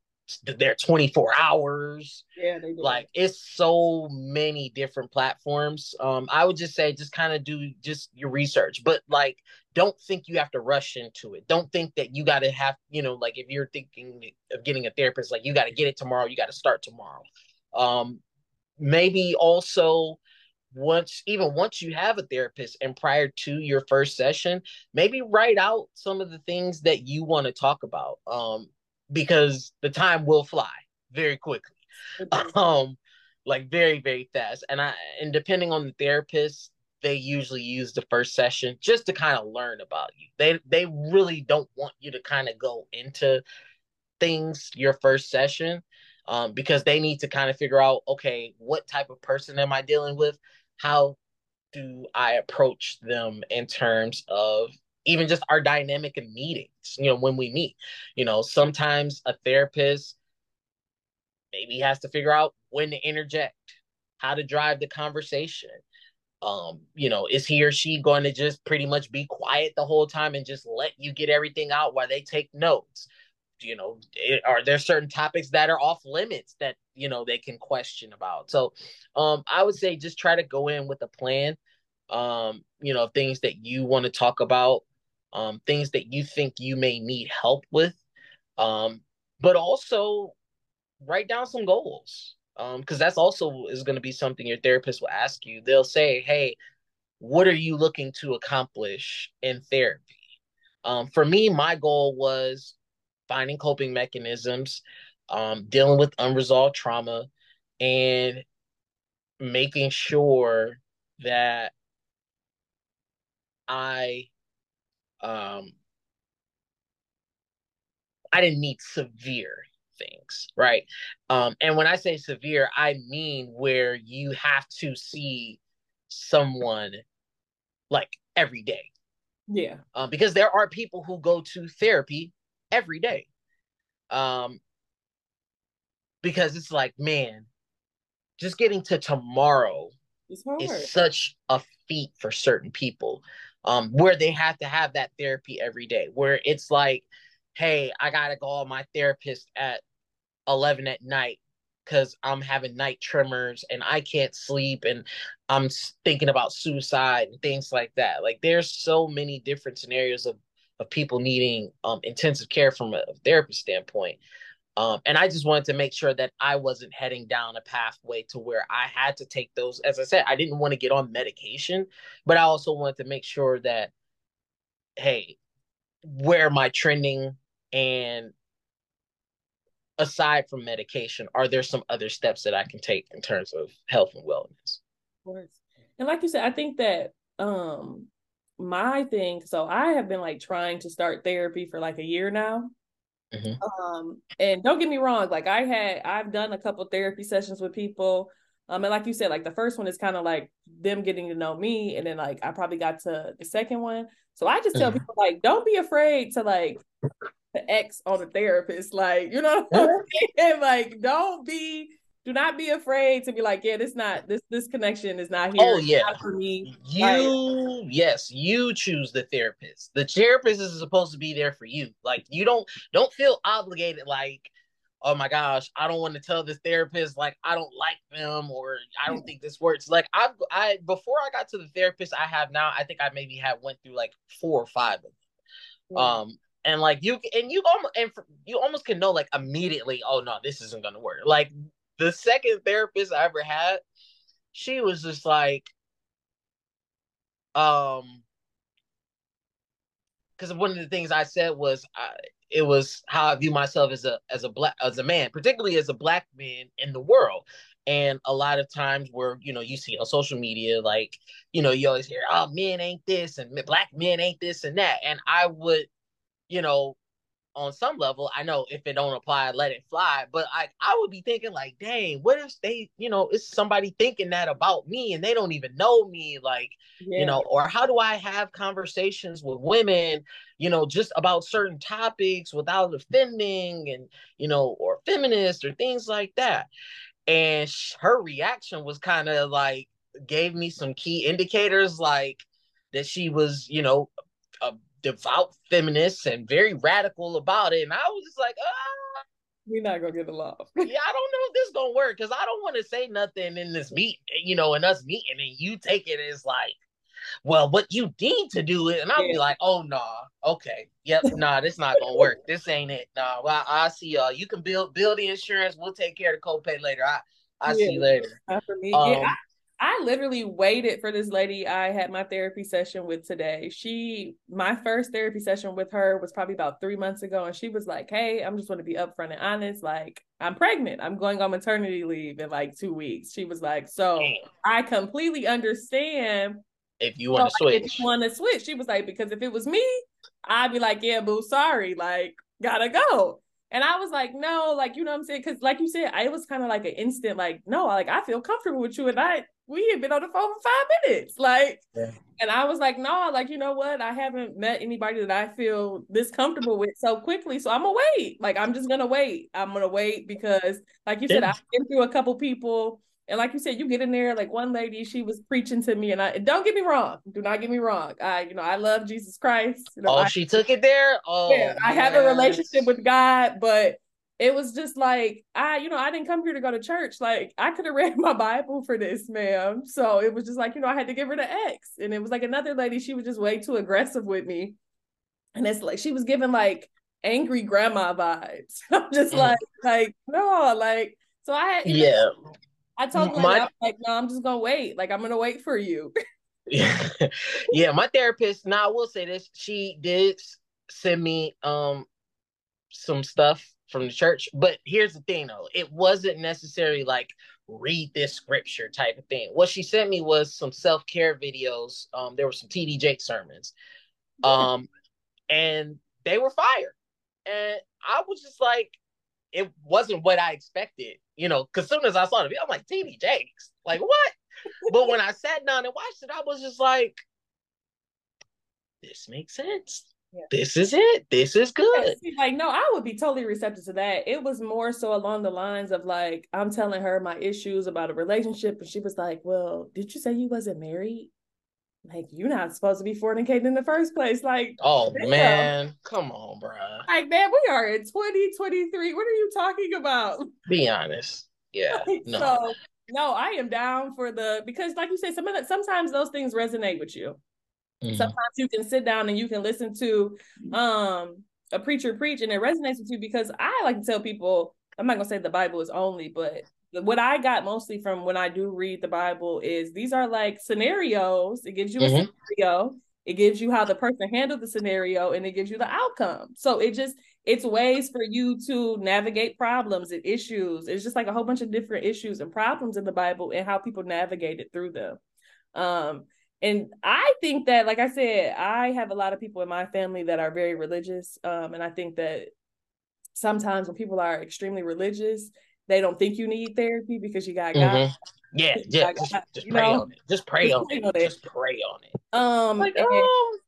they're 24 hours. Yeah, they do. Like it's so many different platforms. Um, I would just say just kind of do just your research, but like don't think you have to rush into it. Don't think that you got to have, you know, like if you're thinking of getting a therapist, like you got to get it tomorrow, you got to start tomorrow. Um, maybe also once even once you have a therapist and prior to your first session maybe write out some of the things that you want to talk about um because the time will fly very quickly. Um, like very, very fast. And I and depending on the therapist, they usually use the first session just to kind of learn about you. They they really don't want you to kind of go into things your first session um, because they need to kind of figure out okay what type of person am i dealing with how do i approach them in terms of even just our dynamic in meetings, you know, when we meet. You know, sometimes a therapist maybe has to figure out when to interject, how to drive the conversation. Um, you know, is he or she going to just pretty much be quiet the whole time and just let you get everything out while they take notes? you know, are there certain topics that are off limits that you know they can question about? So, um, I would say just try to go in with a plan. Um, you know, things that you want to talk about, um, things that you think you may need help with, um, but also write down some goals. Um, because that's also is going to be something your therapist will ask you. They'll say, "Hey, what are you looking to accomplish in therapy?" Um, for me, my goal was finding coping mechanisms, um, dealing with unresolved trauma, and making sure that I um I didn't need severe things, right? Um, and when I say severe, I mean where you have to see someone like every day. Yeah. Um, because there are people who go to therapy every day. Um, because it's like, man, just getting to tomorrow is such a feat for certain people. Um, where they have to have that therapy every day, where it's like, hey, I gotta go to my therapist at 11 at night because I'm having night tremors and I can't sleep and I'm thinking about suicide and things like that. Like there's so many different scenarios of of people needing um, intensive care from a therapist standpoint. Um, and I just wanted to make sure that I wasn't heading down a pathway to where I had to take those. As I said, I didn't want to get on medication, but I also wanted to make sure that, hey, where am I trending? And aside from medication, are there some other steps that I can take in terms of health and wellness? Of course. And like you said, I think that um my thing, so I have been like trying to start therapy for like a year now. Mm-hmm. Um, and don't get me wrong, like I had I've done a couple therapy sessions with people. Um, and like you said, like the first one is kind of like them getting to know me, and then like I probably got to the second one. So I just tell mm-hmm. people like, don't be afraid to like the X on the therapist. Like, you know what I'm saying? Like, don't be do not be afraid to be like, yeah, this not this this connection is not here. Oh yeah, for me. You like, yes, you choose the therapist. The therapist is supposed to be there for you. Like you don't don't feel obligated. Like oh my gosh, I don't want to tell this therapist like I don't like them or I don't think this works. Like I I before I got to the therapist I have now, I think I maybe had went through like four or five of them. Yeah. Um and like you and you almost and you almost can know like immediately, oh no, this isn't gonna work. Like the second therapist I ever had, she was just like, um, because one of the things I said was, I, it was how I view myself as a as a black as a man, particularly as a black man in the world. And a lot of times where, you know, you see on social media, like, you know, you always hear, oh, men ain't this and black men ain't this and that. And I would, you know, on some level, I know if it don't apply, let it fly. But I, I would be thinking like, dang, what if they, you know, is somebody thinking that about me and they don't even know me, like, yeah. you know, or how do I have conversations with women, you know, just about certain topics without offending and, you know, or feminist or things like that. And her reaction was kind of like gave me some key indicators, like that she was, you know, a devout feminists and very radical about it. And I was just like, ah. We're not gonna get along. yeah, I don't know if this gonna work because I don't want to say nothing in this meet, you know, in us meeting, and you take it as like, well, what you need to do it, and I'll yeah. be like, oh no, nah, okay, yep, nah, this not gonna work. This ain't it. Nah, well, I, see y'all. You can build build the insurance. We'll take care of the copay later. I I yeah, see you later. for me. Um, yeah, I literally waited for this lady I had my therapy session with today. She, my first therapy session with her was probably about three months ago. And she was like, Hey, I'm just going to be upfront and honest. Like, I'm pregnant. I'm going on maternity leave in like two weeks. She was like, So I completely understand if you want to so, switch. If you want to switch. She was like, Because if it was me, I'd be like, Yeah, boo, sorry. Like, gotta go. And I was like, no, like, you know what I'm saying? Cause like you said, I was kind of like an instant, like, no, like I feel comfortable with you. And I we had been on the phone for five minutes. Like, yeah. and I was like, no, like, you know what? I haven't met anybody that I feel this comfortable with so quickly. So I'm gonna wait. Like, I'm just gonna wait. I'm gonna wait because, like you yeah. said, I've been through a couple people And like you said, you get in there, like one lady, she was preaching to me, and I don't get me wrong, do not get me wrong. I, you know, I love Jesus Christ. You know, oh, I, she took it there. Oh, yeah, I have a relationship with God, but it was just like I, you know, I didn't come here to go to church. Like I could have read my Bible for this, ma'am. So it was just like, you know, I had to give her the X. And it was like another lady, she was just way too aggressive with me. And it's like she was giving like angry grandma vibes. I'm just mm. like, like, no, like, so I had Yeah. Know, I told her my, like, no, I'm just gonna wait. Like I'm gonna wait for you. yeah. yeah, my therapist, now I will say this, she did send me um some stuff from the church. But here's the thing though, it wasn't necessarily like read this scripture type of thing. What she sent me was some self-care videos. Um, there were some TD Jake sermons. Um, and they were fire. And I was just like, it wasn't what I expected, you know, because soon as I saw the video, I'm like, TD Jakes, like what? but when I sat down and watched it, I was just like, this makes sense yeah. this is it. This is good. Like, no, I would be totally receptive to that. It was more so along the lines of like, I'm telling her my issues about a relationship, and she was like, Well, did you say you wasn't married? Like, you're not supposed to be fornicating in the first place. Like, oh damn. man, come on, bro. Like, man, we are in 2023. What are you talking about? Be honest. Yeah. no. So no, I am down for the because, like you said, some of that sometimes those things resonate with you. Mm-hmm. Sometimes you can sit down and you can listen to um a preacher preach and it resonates with you because I like to tell people, I'm not gonna say the Bible is only, but what I got mostly from when I do read the Bible is these are like scenarios. It gives you mm-hmm. a scenario, it gives you how the person handled the scenario, and it gives you the outcome. So it just it's ways for you to navigate problems and issues. It's just like a whole bunch of different issues and problems in the Bible and how people navigated through them. Um, and I think that, like I said, I have a lot of people in my family that are very religious. Um, and I think that sometimes when people are extremely religious, they don't think you need therapy because you got God. Mm-hmm. Yeah, yeah. Just, just pray know? on it. Just pray, just on, pray it. on it. Just pray on it. Um, like, oh,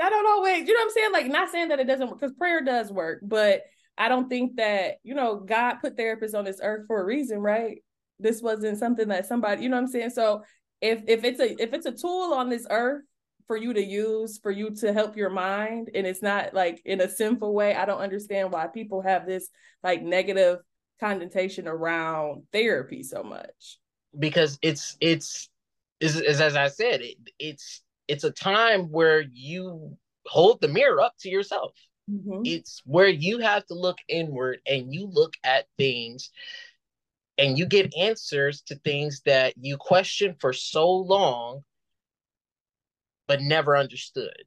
I don't always, you know what I'm saying? Like, not saying that it doesn't work because prayer does work, but I don't think that, you know, God put therapists on this earth for a reason, right? This wasn't something that somebody, you know what I'm saying? So if if it's a if it's a tool on this earth for you to use for you to help your mind and it's not like in a sinful way i don't understand why people have this like negative connotation around therapy so much because it's it's is, is as i said it, it's it's a time where you hold the mirror up to yourself mm-hmm. it's where you have to look inward and you look at things and you get answers to things that you question for so long but never understood.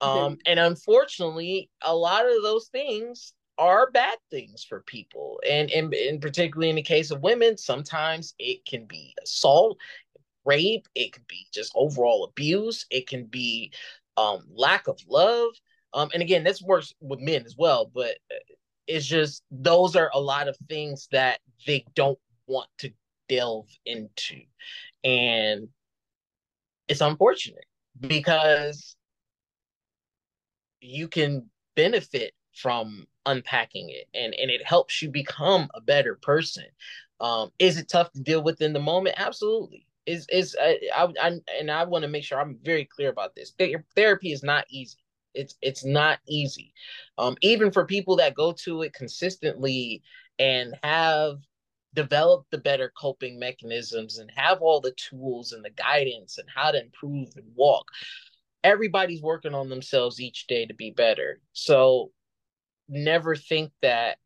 Um and unfortunately a lot of those things are bad things for people. And, and and particularly in the case of women sometimes it can be assault rape it could be just overall abuse it can be um lack of love. Um and again this works with men as well but it's just those are a lot of things that they don't want to delve into. And it's unfortunate because you can benefit from unpacking it and, and it helps you become a better person. Um, is it tough to deal with in the moment? Absolutely. Is is I, I, I and I want to make sure I'm very clear about this. Therapy is not easy. It's it's not easy. Um, even for people that go to it consistently and have developed the better coping mechanisms and have all the tools and the guidance and how to improve and walk. Everybody's working on themselves each day to be better. So never think that,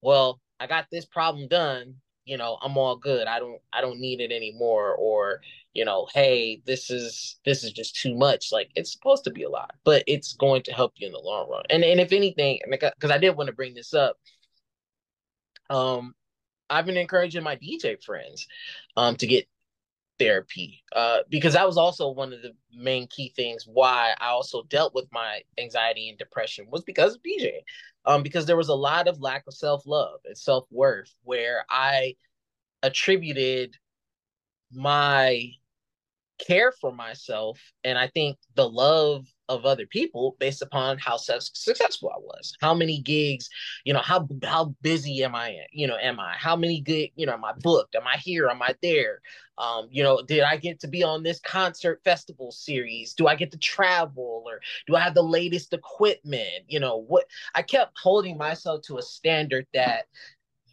well, I got this problem done, you know, I'm all good. I don't I don't need it anymore or you know, hey, this is this is just too much. Like it's supposed to be a lot, but it's going to help you in the long run. And and if anything, because I did want to bring this up, um, I've been encouraging my DJ friends, um, to get therapy, uh, because that was also one of the main key things why I also dealt with my anxiety and depression was because of DJ, um, because there was a lot of lack of self love and self worth where I attributed my care for myself. And I think the love of other people based upon how successful I was. How many gigs, you know, how how busy am I? You know, am I? How many good, you know, am I booked? Am I here? Am I there? Um, you know, did I get to be on this concert festival series? Do I get to travel or do I have the latest equipment? You know, what I kept holding myself to a standard that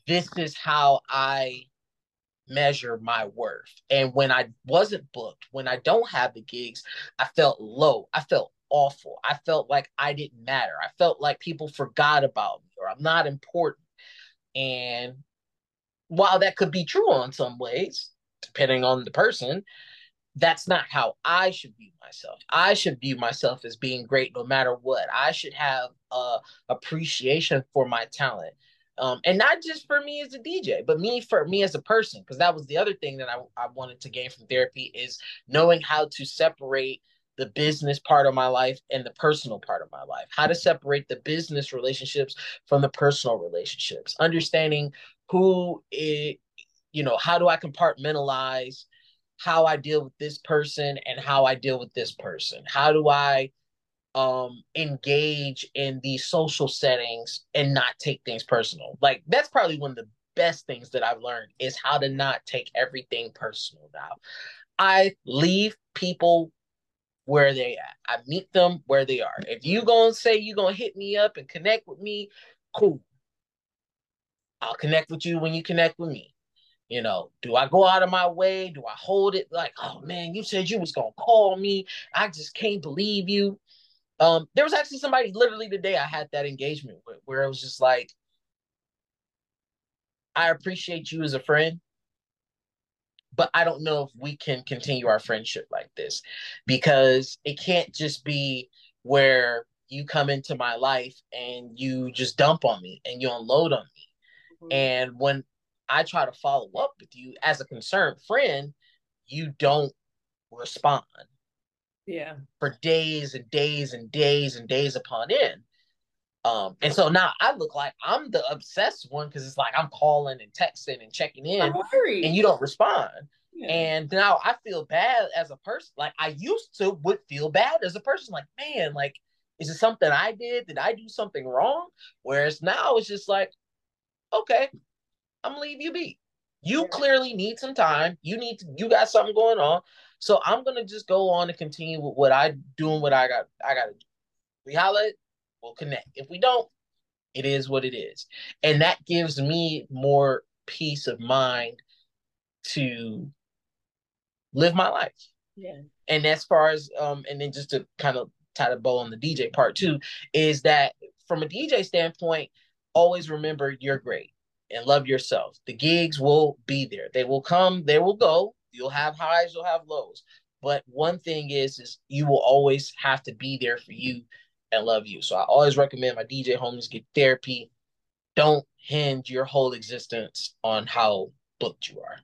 this is how I measure my worth. And when I wasn't booked, when I don't have the gigs, I felt low. I felt awful. I felt like I didn't matter. I felt like people forgot about me or I'm not important. And while that could be true on some ways, depending on the person, that's not how I should view myself. I should view myself as being great no matter what. I should have a appreciation for my talent um, and not just for me as a DJ, but me for me as a person, because that was the other thing that I, I wanted to gain from therapy is knowing how to separate the business part of my life and the personal part of my life, how to separate the business relationships from the personal relationships, understanding who it, you know, how do I compartmentalize how I deal with this person and how I deal with this person? How do I um engage in these social settings and not take things personal. Like that's probably one of the best things that I've learned is how to not take everything personal now. I leave people where they at. I meet them where they are. If you gonna say you gonna hit me up and connect with me, cool. I'll connect with you when you connect with me. You know, do I go out of my way? Do I hold it like, oh man, you said you was gonna call me. I just can't believe you. Um, there was actually somebody literally today I had that engagement with where it was just like, I appreciate you as a friend, but I don't know if we can continue our friendship like this because it can't just be where you come into my life and you just dump on me and you unload on me. Mm-hmm. And when I try to follow up with you as a concerned friend, you don't respond yeah for days and days and days and days upon end um and so now i look like i'm the obsessed one because it's like i'm calling and texting and checking in and you don't respond. Yeah. and now i feel bad as a person like i used to would feel bad as a person like man like is it something i did? Did i do something wrong? Whereas now it's just like okay i'm gonna leave you be. You yeah. clearly need some time. You need to you got something going on. So I'm gonna just go on and continue with what I doing what I got I gotta do. We holla it, we'll connect. If we don't, it is what it is. And that gives me more peace of mind to live my life. Yeah. And as far as um, and then just to kind of tie the bow on the DJ part too, is that from a DJ standpoint, always remember you're great and love yourself. The gigs will be there. They will come, they will go. You'll have highs, you'll have lows. But one thing is, is you will always have to be there for you and love you. So I always recommend my DJ homies get therapy. Don't hinge your whole existence on how booked you are,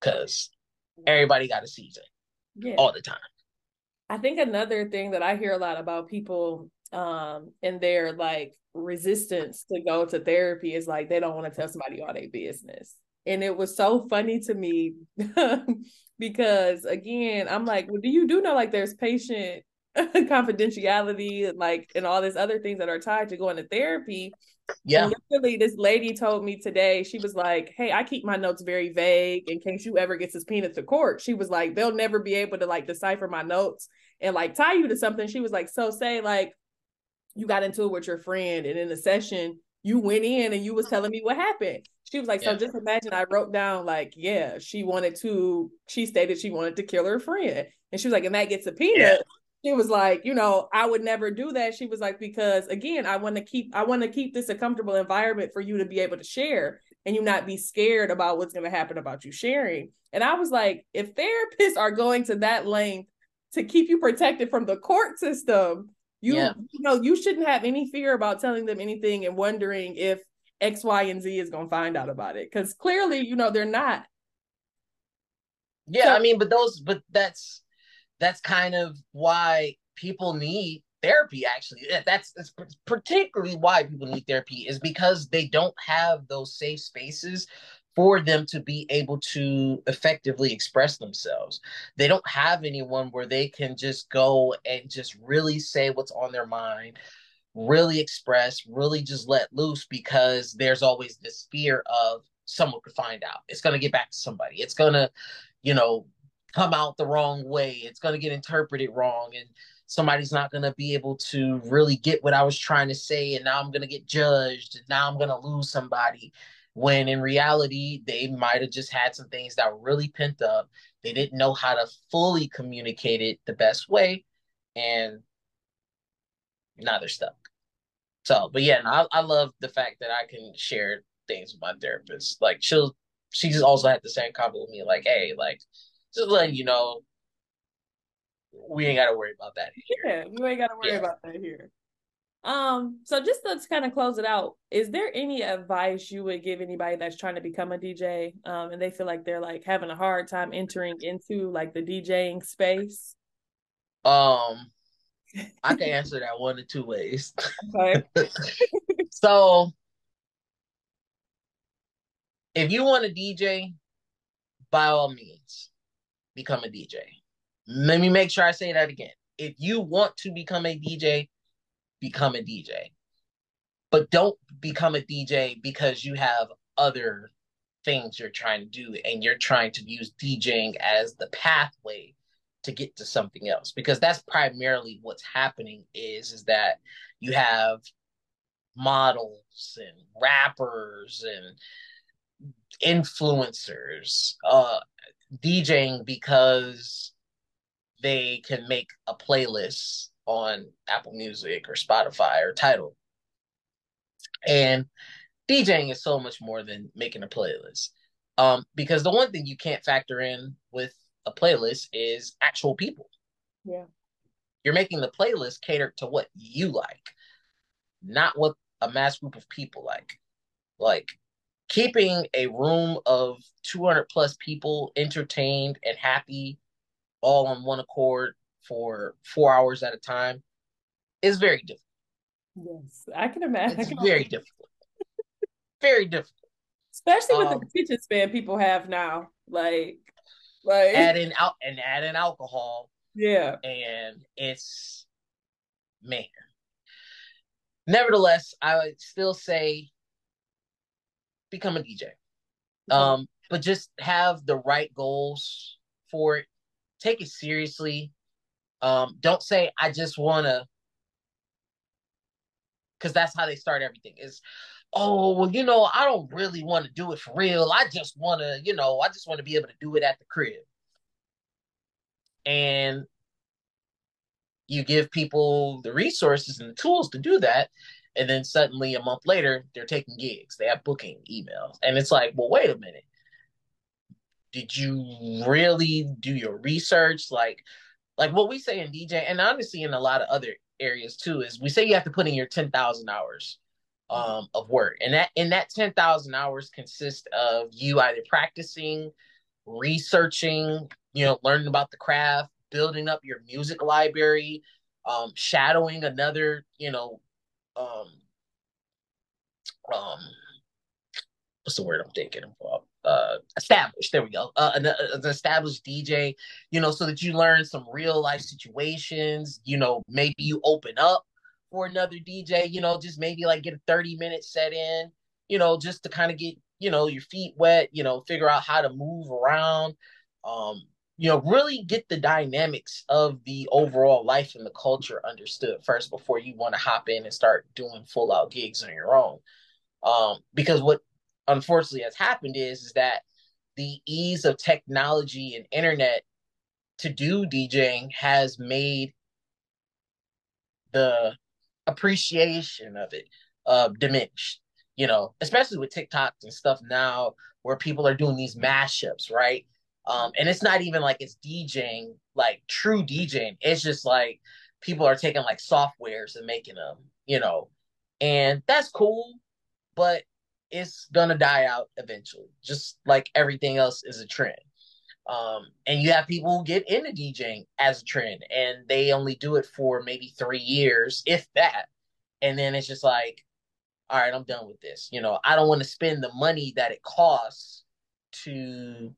because everybody got a season yeah. all the time. I think another thing that I hear a lot about people um and their like resistance to go to therapy is like they don't want to tell somebody all their business and it was so funny to me because again i'm like well do you do know like there's patient confidentiality like and all these other things that are tied to going to therapy yeah and literally this lady told me today she was like hey i keep my notes very vague in case you ever get subpoenaed to court she was like they'll never be able to like decipher my notes and like tie you to something she was like so say like you got into it with your friend and in the session you went in and you was telling me what happened. She was like, yeah. so just imagine I wrote down like, yeah, she wanted to, she stated she wanted to kill her friend. And she was like, and that gets subpoenaed. Yeah. She was like, you know, I would never do that. She was like, because again, I want to keep, I want to keep this a comfortable environment for you to be able to share and you not be scared about what's going to happen about you sharing. And I was like, if therapists are going to that length to keep you protected from the court system, you, yeah. you know, you shouldn't have any fear about telling them anything and wondering if X, Y, and Z is gonna find out about it. Cause clearly, you know, they're not. Yeah, so, I mean, but those but that's that's kind of why people need therapy actually that's, that's particularly why people need therapy is because they don't have those safe spaces for them to be able to effectively express themselves. They don't have anyone where they can just go and just really say what's on their mind, really express, really just let loose because there's always this fear of someone could find out. It's going to get back to somebody. It's going to, you know, come out the wrong way. It's going to get interpreted wrong and somebody's not going to be able to really get what I was trying to say and now I'm going to get judged and now I'm going to lose somebody when in reality they might have just had some things that were really pent up. They didn't know how to fully communicate it the best way and now they're stuck. So, but yeah, no, I, I love the fact that I can share things with my therapist. Like she'll she just also had the same comment with me, like, hey, like just letting you know we ain't gotta worry about that here. Yeah, you ain't gotta worry yeah. about that here. Um, so just to kind of close it out, is there any advice you would give anybody that's trying to become a DJ, um, and they feel like they're like having a hard time entering into like the DJing space? Um, I can answer that one of two ways. Okay. so if you want to DJ, by all means, become a DJ. Let me make sure I say that again. If you want to become a DJ, become a DJ. But don't become a DJ because you have other things you're trying to do and you're trying to use DJing as the pathway to get to something else because that's primarily what's happening is is that you have models and rappers and influencers uh DJing because they can make a playlist on Apple Music or Spotify or Tidal. And DJing is so much more than making a playlist. Um, because the one thing you can't factor in with a playlist is actual people. Yeah. You're making the playlist catered to what you like, not what a mass group of people like. Like keeping a room of 200 plus people entertained and happy all on one accord for four hours at a time is very difficult. Yes, I can imagine. It's very difficult. very difficult. Especially with um, the attention span people have now. Like, like add in out and add in alcohol. Yeah. And it's man. Nevertheless, I would still say become a DJ. Um, but just have the right goals for it. Take it seriously. Um, don't say I just wanna because that's how they start everything is oh well you know i don't really want to do it for real i just want to you know i just want to be able to do it at the crib and you give people the resources and the tools to do that and then suddenly a month later they're taking gigs. They have booking emails. And it's like well wait a minute. Did you really do your research? Like like what we say in dj and honestly in a lot of other areas too is we say you have to put in your 10,000 hours um, of work. And that in that 10,000 hours consists of you either practicing, researching, you know, learning about the craft, building up your music library, um, shadowing another, you know, um, um, what's the word I'm thinking of? Uh, established. There we go. Uh, an, an, established DJ. You know, so that you learn some real life situations. You know, maybe you open up for another DJ. You know, just maybe like get a thirty minute set in. You know, just to kind of get you know your feet wet. You know, figure out how to move around. Um, you know, really get the dynamics of the overall life and the culture understood first before you want to hop in and start doing full out gigs on your own. Um, because what unfortunately has happened is, is that the ease of technology and internet to do DJing has made the appreciation of it uh, diminished. You know, especially with TikToks and stuff now, where people are doing these mashups, right? Um, and it's not even like it's DJing, like true DJing. It's just like people are taking like softwares and making them, you know, and that's cool. But it's gonna die out eventually, just like everything else is a trend. Um, and you have people who get into DJing as a trend, and they only do it for maybe three years, if that, and then it's just like, all right, I'm done with this. You know, I don't want to spend the money that it costs to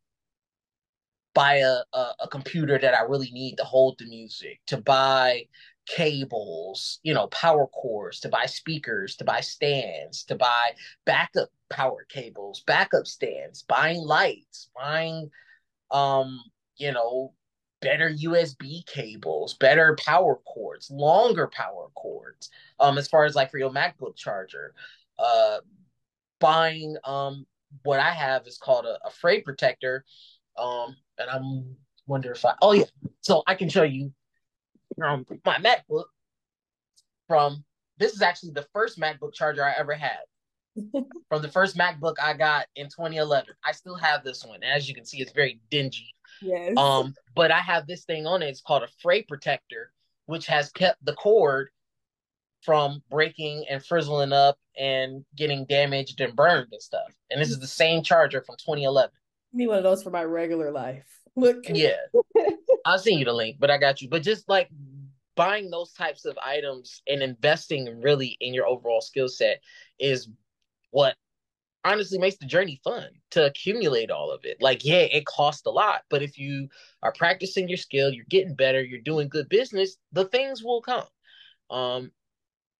buy a, a, a computer that I really need to hold the music, to buy cables, you know, power cords, to buy speakers, to buy stands, to buy backup power cables, backup stands, buying lights, buying um, you know, better USB cables, better power cords, longer power cords. Um, as far as like for your MacBook charger, uh, buying um what I have is called a, a fray protector. Um, and I'm wonder if I oh yeah, so I can show you um my MacBook from this is actually the first MacBook charger I ever had. from the first MacBook I got in 2011. I still have this one. As you can see, it's very dingy. Yes. Um, but I have this thing on it. It's called a fray protector, which has kept the cord from breaking and frizzling up and getting damaged and burned and stuff. And this is the same charger from 2011. Need one of those for my regular life. Look. Yeah. I'll send you the link, but I got you. But just like buying those types of items and investing really in your overall skill set is what honestly makes the journey fun to accumulate all of it. Like, yeah, it costs a lot, but if you are practicing your skill, you're getting better, you're doing good business, the things will come. Um,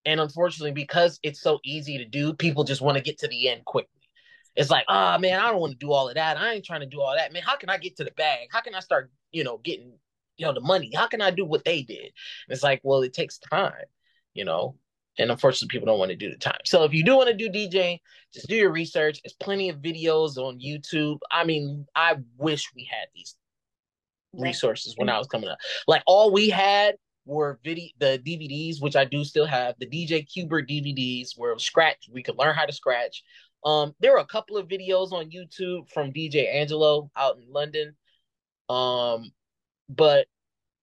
and unfortunately, because it's so easy to do, people just want to get to the end quickly. It's like, ah, oh, man, I don't want to do all of that. I ain't trying to do all that. Man, how can I get to the bag? How can I start, you know, getting, you know, the money? How can I do what they did? And it's like, well, it takes time, you know, and unfortunately, people don't want to do the time. So if you do want to do DJing, just do your research. There's plenty of videos on YouTube. I mean, I wish we had these resources when I was coming up. Like all we had were video the DVDs, which I do still have, the DJ Qbert DVDs where scratch we could learn how to scratch. Um, there were a couple of videos on YouTube from DJ Angelo out in London. Um, but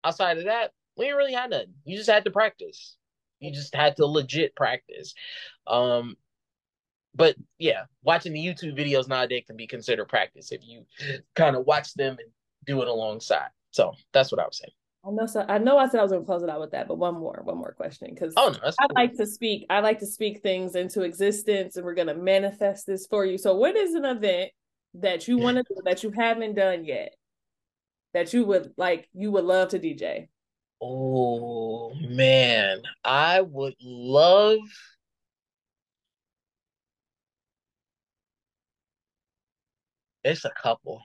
outside of that, we didn't really have nothing. You just had to practice. You just had to legit practice. Um, but yeah, watching the YouTube videos nowadays can be considered practice if you kind of watch them and do it alongside. So that's what I was saying. I know. So I know I said I was going to close it out with that, but one more, one more question because oh no, I like to speak. I like to speak things into existence, and we're going to manifest this for you. So, what is an event that you want to do that you haven't done yet that you would like? You would love to DJ. Oh man, I would love. It's a couple.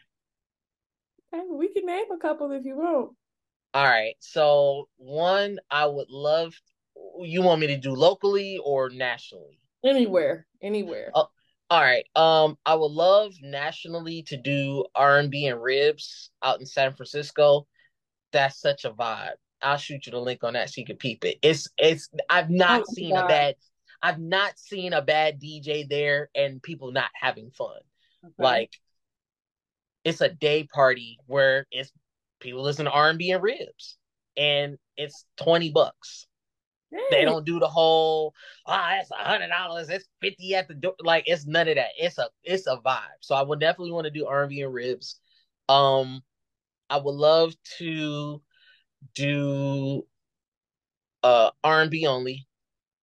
Okay, we can name a couple if you want. All right. So one, I would love. You want me to do locally or nationally? Anywhere, anywhere. Uh, all right. Um, I would love nationally to do R and B and ribs out in San Francisco. That's such a vibe. I'll shoot you the link on that so you can peep it. It's it's. I've not oh, seen God. a bad. I've not seen a bad DJ there and people not having fun. Okay. Like it's a day party where it's people listen to R and ribs, and it's twenty bucks. Hey. They don't do the whole ah, oh, it's a hundred dollars, it's fifty at the door. Like it's none of that. It's a it's a vibe. So I would definitely want to do R and ribs. Um, I would love to do uh R and B only.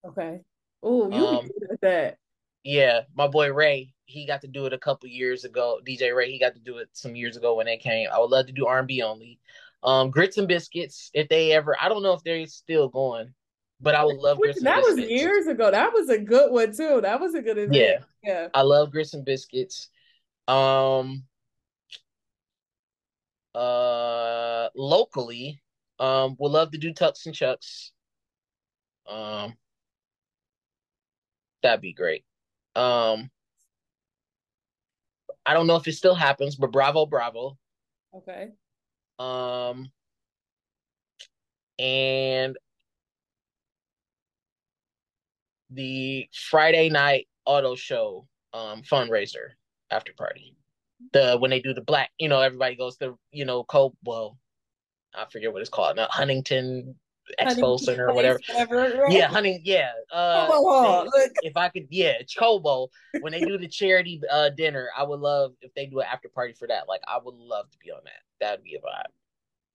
Okay. Oh, you um, that. Yeah, my boy Ray, he got to do it a couple years ago. DJ Ray, he got to do it some years ago when they came. I would love to do R and B only. Um, Grits and Biscuits, if they ever, I don't know if they're still going, but I would love Grits That was years ago. That was a good one too. That was a good event. Yeah, yeah. I love Grits and Biscuits. Um, uh, locally, um, would love to do Tux and Chucks. Um, that'd be great. Um, I don't know if it still happens, but Bravo, Bravo. Okay. Um, and the Friday night auto show um fundraiser after party. The when they do the black, you know, everybody goes to you know, Cope. well, I forget what it's called now, Huntington Expo Center or whatever. whatever right? Yeah, honey, yeah. Uh, oh, they, if I could, yeah, Cobo. When they do the charity uh, dinner, I would love if they do an after party for that. Like, I would love to be on that. That'd be a vibe.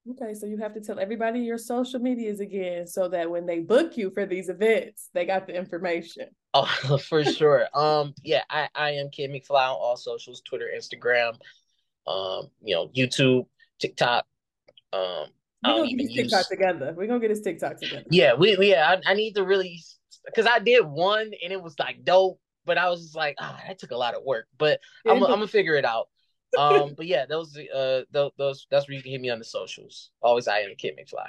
Okay, so you have to tell everybody your social medias again so that when they book you for these events, they got the information. Oh, for sure. um, yeah, I, I am Kid McFly on all socials, Twitter, Instagram. um, you know, YouTube, TikTok. Um, we're gonna get his TikTok use... together. We're gonna get his TikTok together. Yeah, we, we yeah. I, I need to really because I did one and it was like dope, but I was just like, ah, that took a lot of work. But I'm, I'm gonna figure it out. Um, but yeah, those uh those, those that's where you can hit me on the socials. Always I am Kid McFly.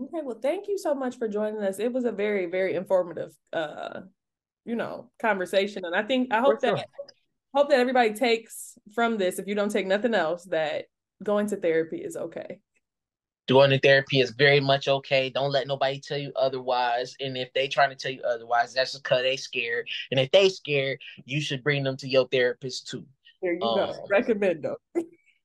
Okay, well, thank you so much for joining us. It was a very, very informative uh, you know, conversation. And I think I hope that hope that everybody takes from this, if you don't take nothing else, that going to therapy is okay. Going to therapy is very much okay. Don't let nobody tell you otherwise. And if they trying to tell you otherwise, that's just because they scared. And if they scared, you should bring them to your therapist too. There you um, go. Recommend them.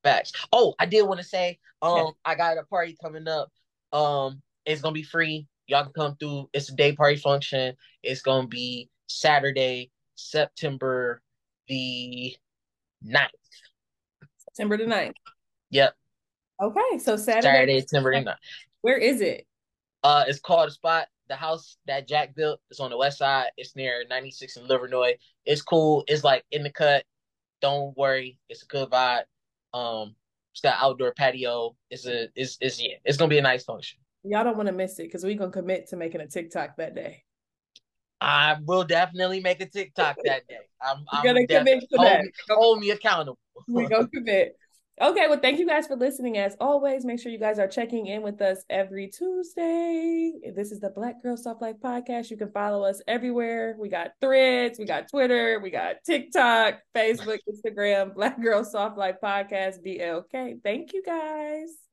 Facts. Oh, I did want to say, um, yeah. I got a party coming up. Um, it's gonna be free. Y'all can come through. It's a day party function. It's gonna be Saturday, September the 9th. September the 9th. Yep. Okay, so Saturday, Saturday, September the 9th. Where is it? Uh, it's called a spot. The house that Jack built is on the west side. It's near 96 in Livernois. It's cool. It's like in the cut. Don't worry. It's a good vibe. Um, it's got outdoor patio. It's a it's it's yeah, it's gonna be a nice function. Y'all don't want to miss it because we're gonna commit to making a TikTok that day. I will definitely make a TikTok that day. I'm, I'm gonna commit to hold that. Me, hold me accountable. we gonna commit. Okay, well, thank you guys for listening. As always, make sure you guys are checking in with us every Tuesday. This is the Black Girl Soft Life podcast. You can follow us everywhere. We got threads, we got Twitter, we got TikTok, Facebook, Instagram, Black Girl Soft Life podcast, BLK. Thank you guys.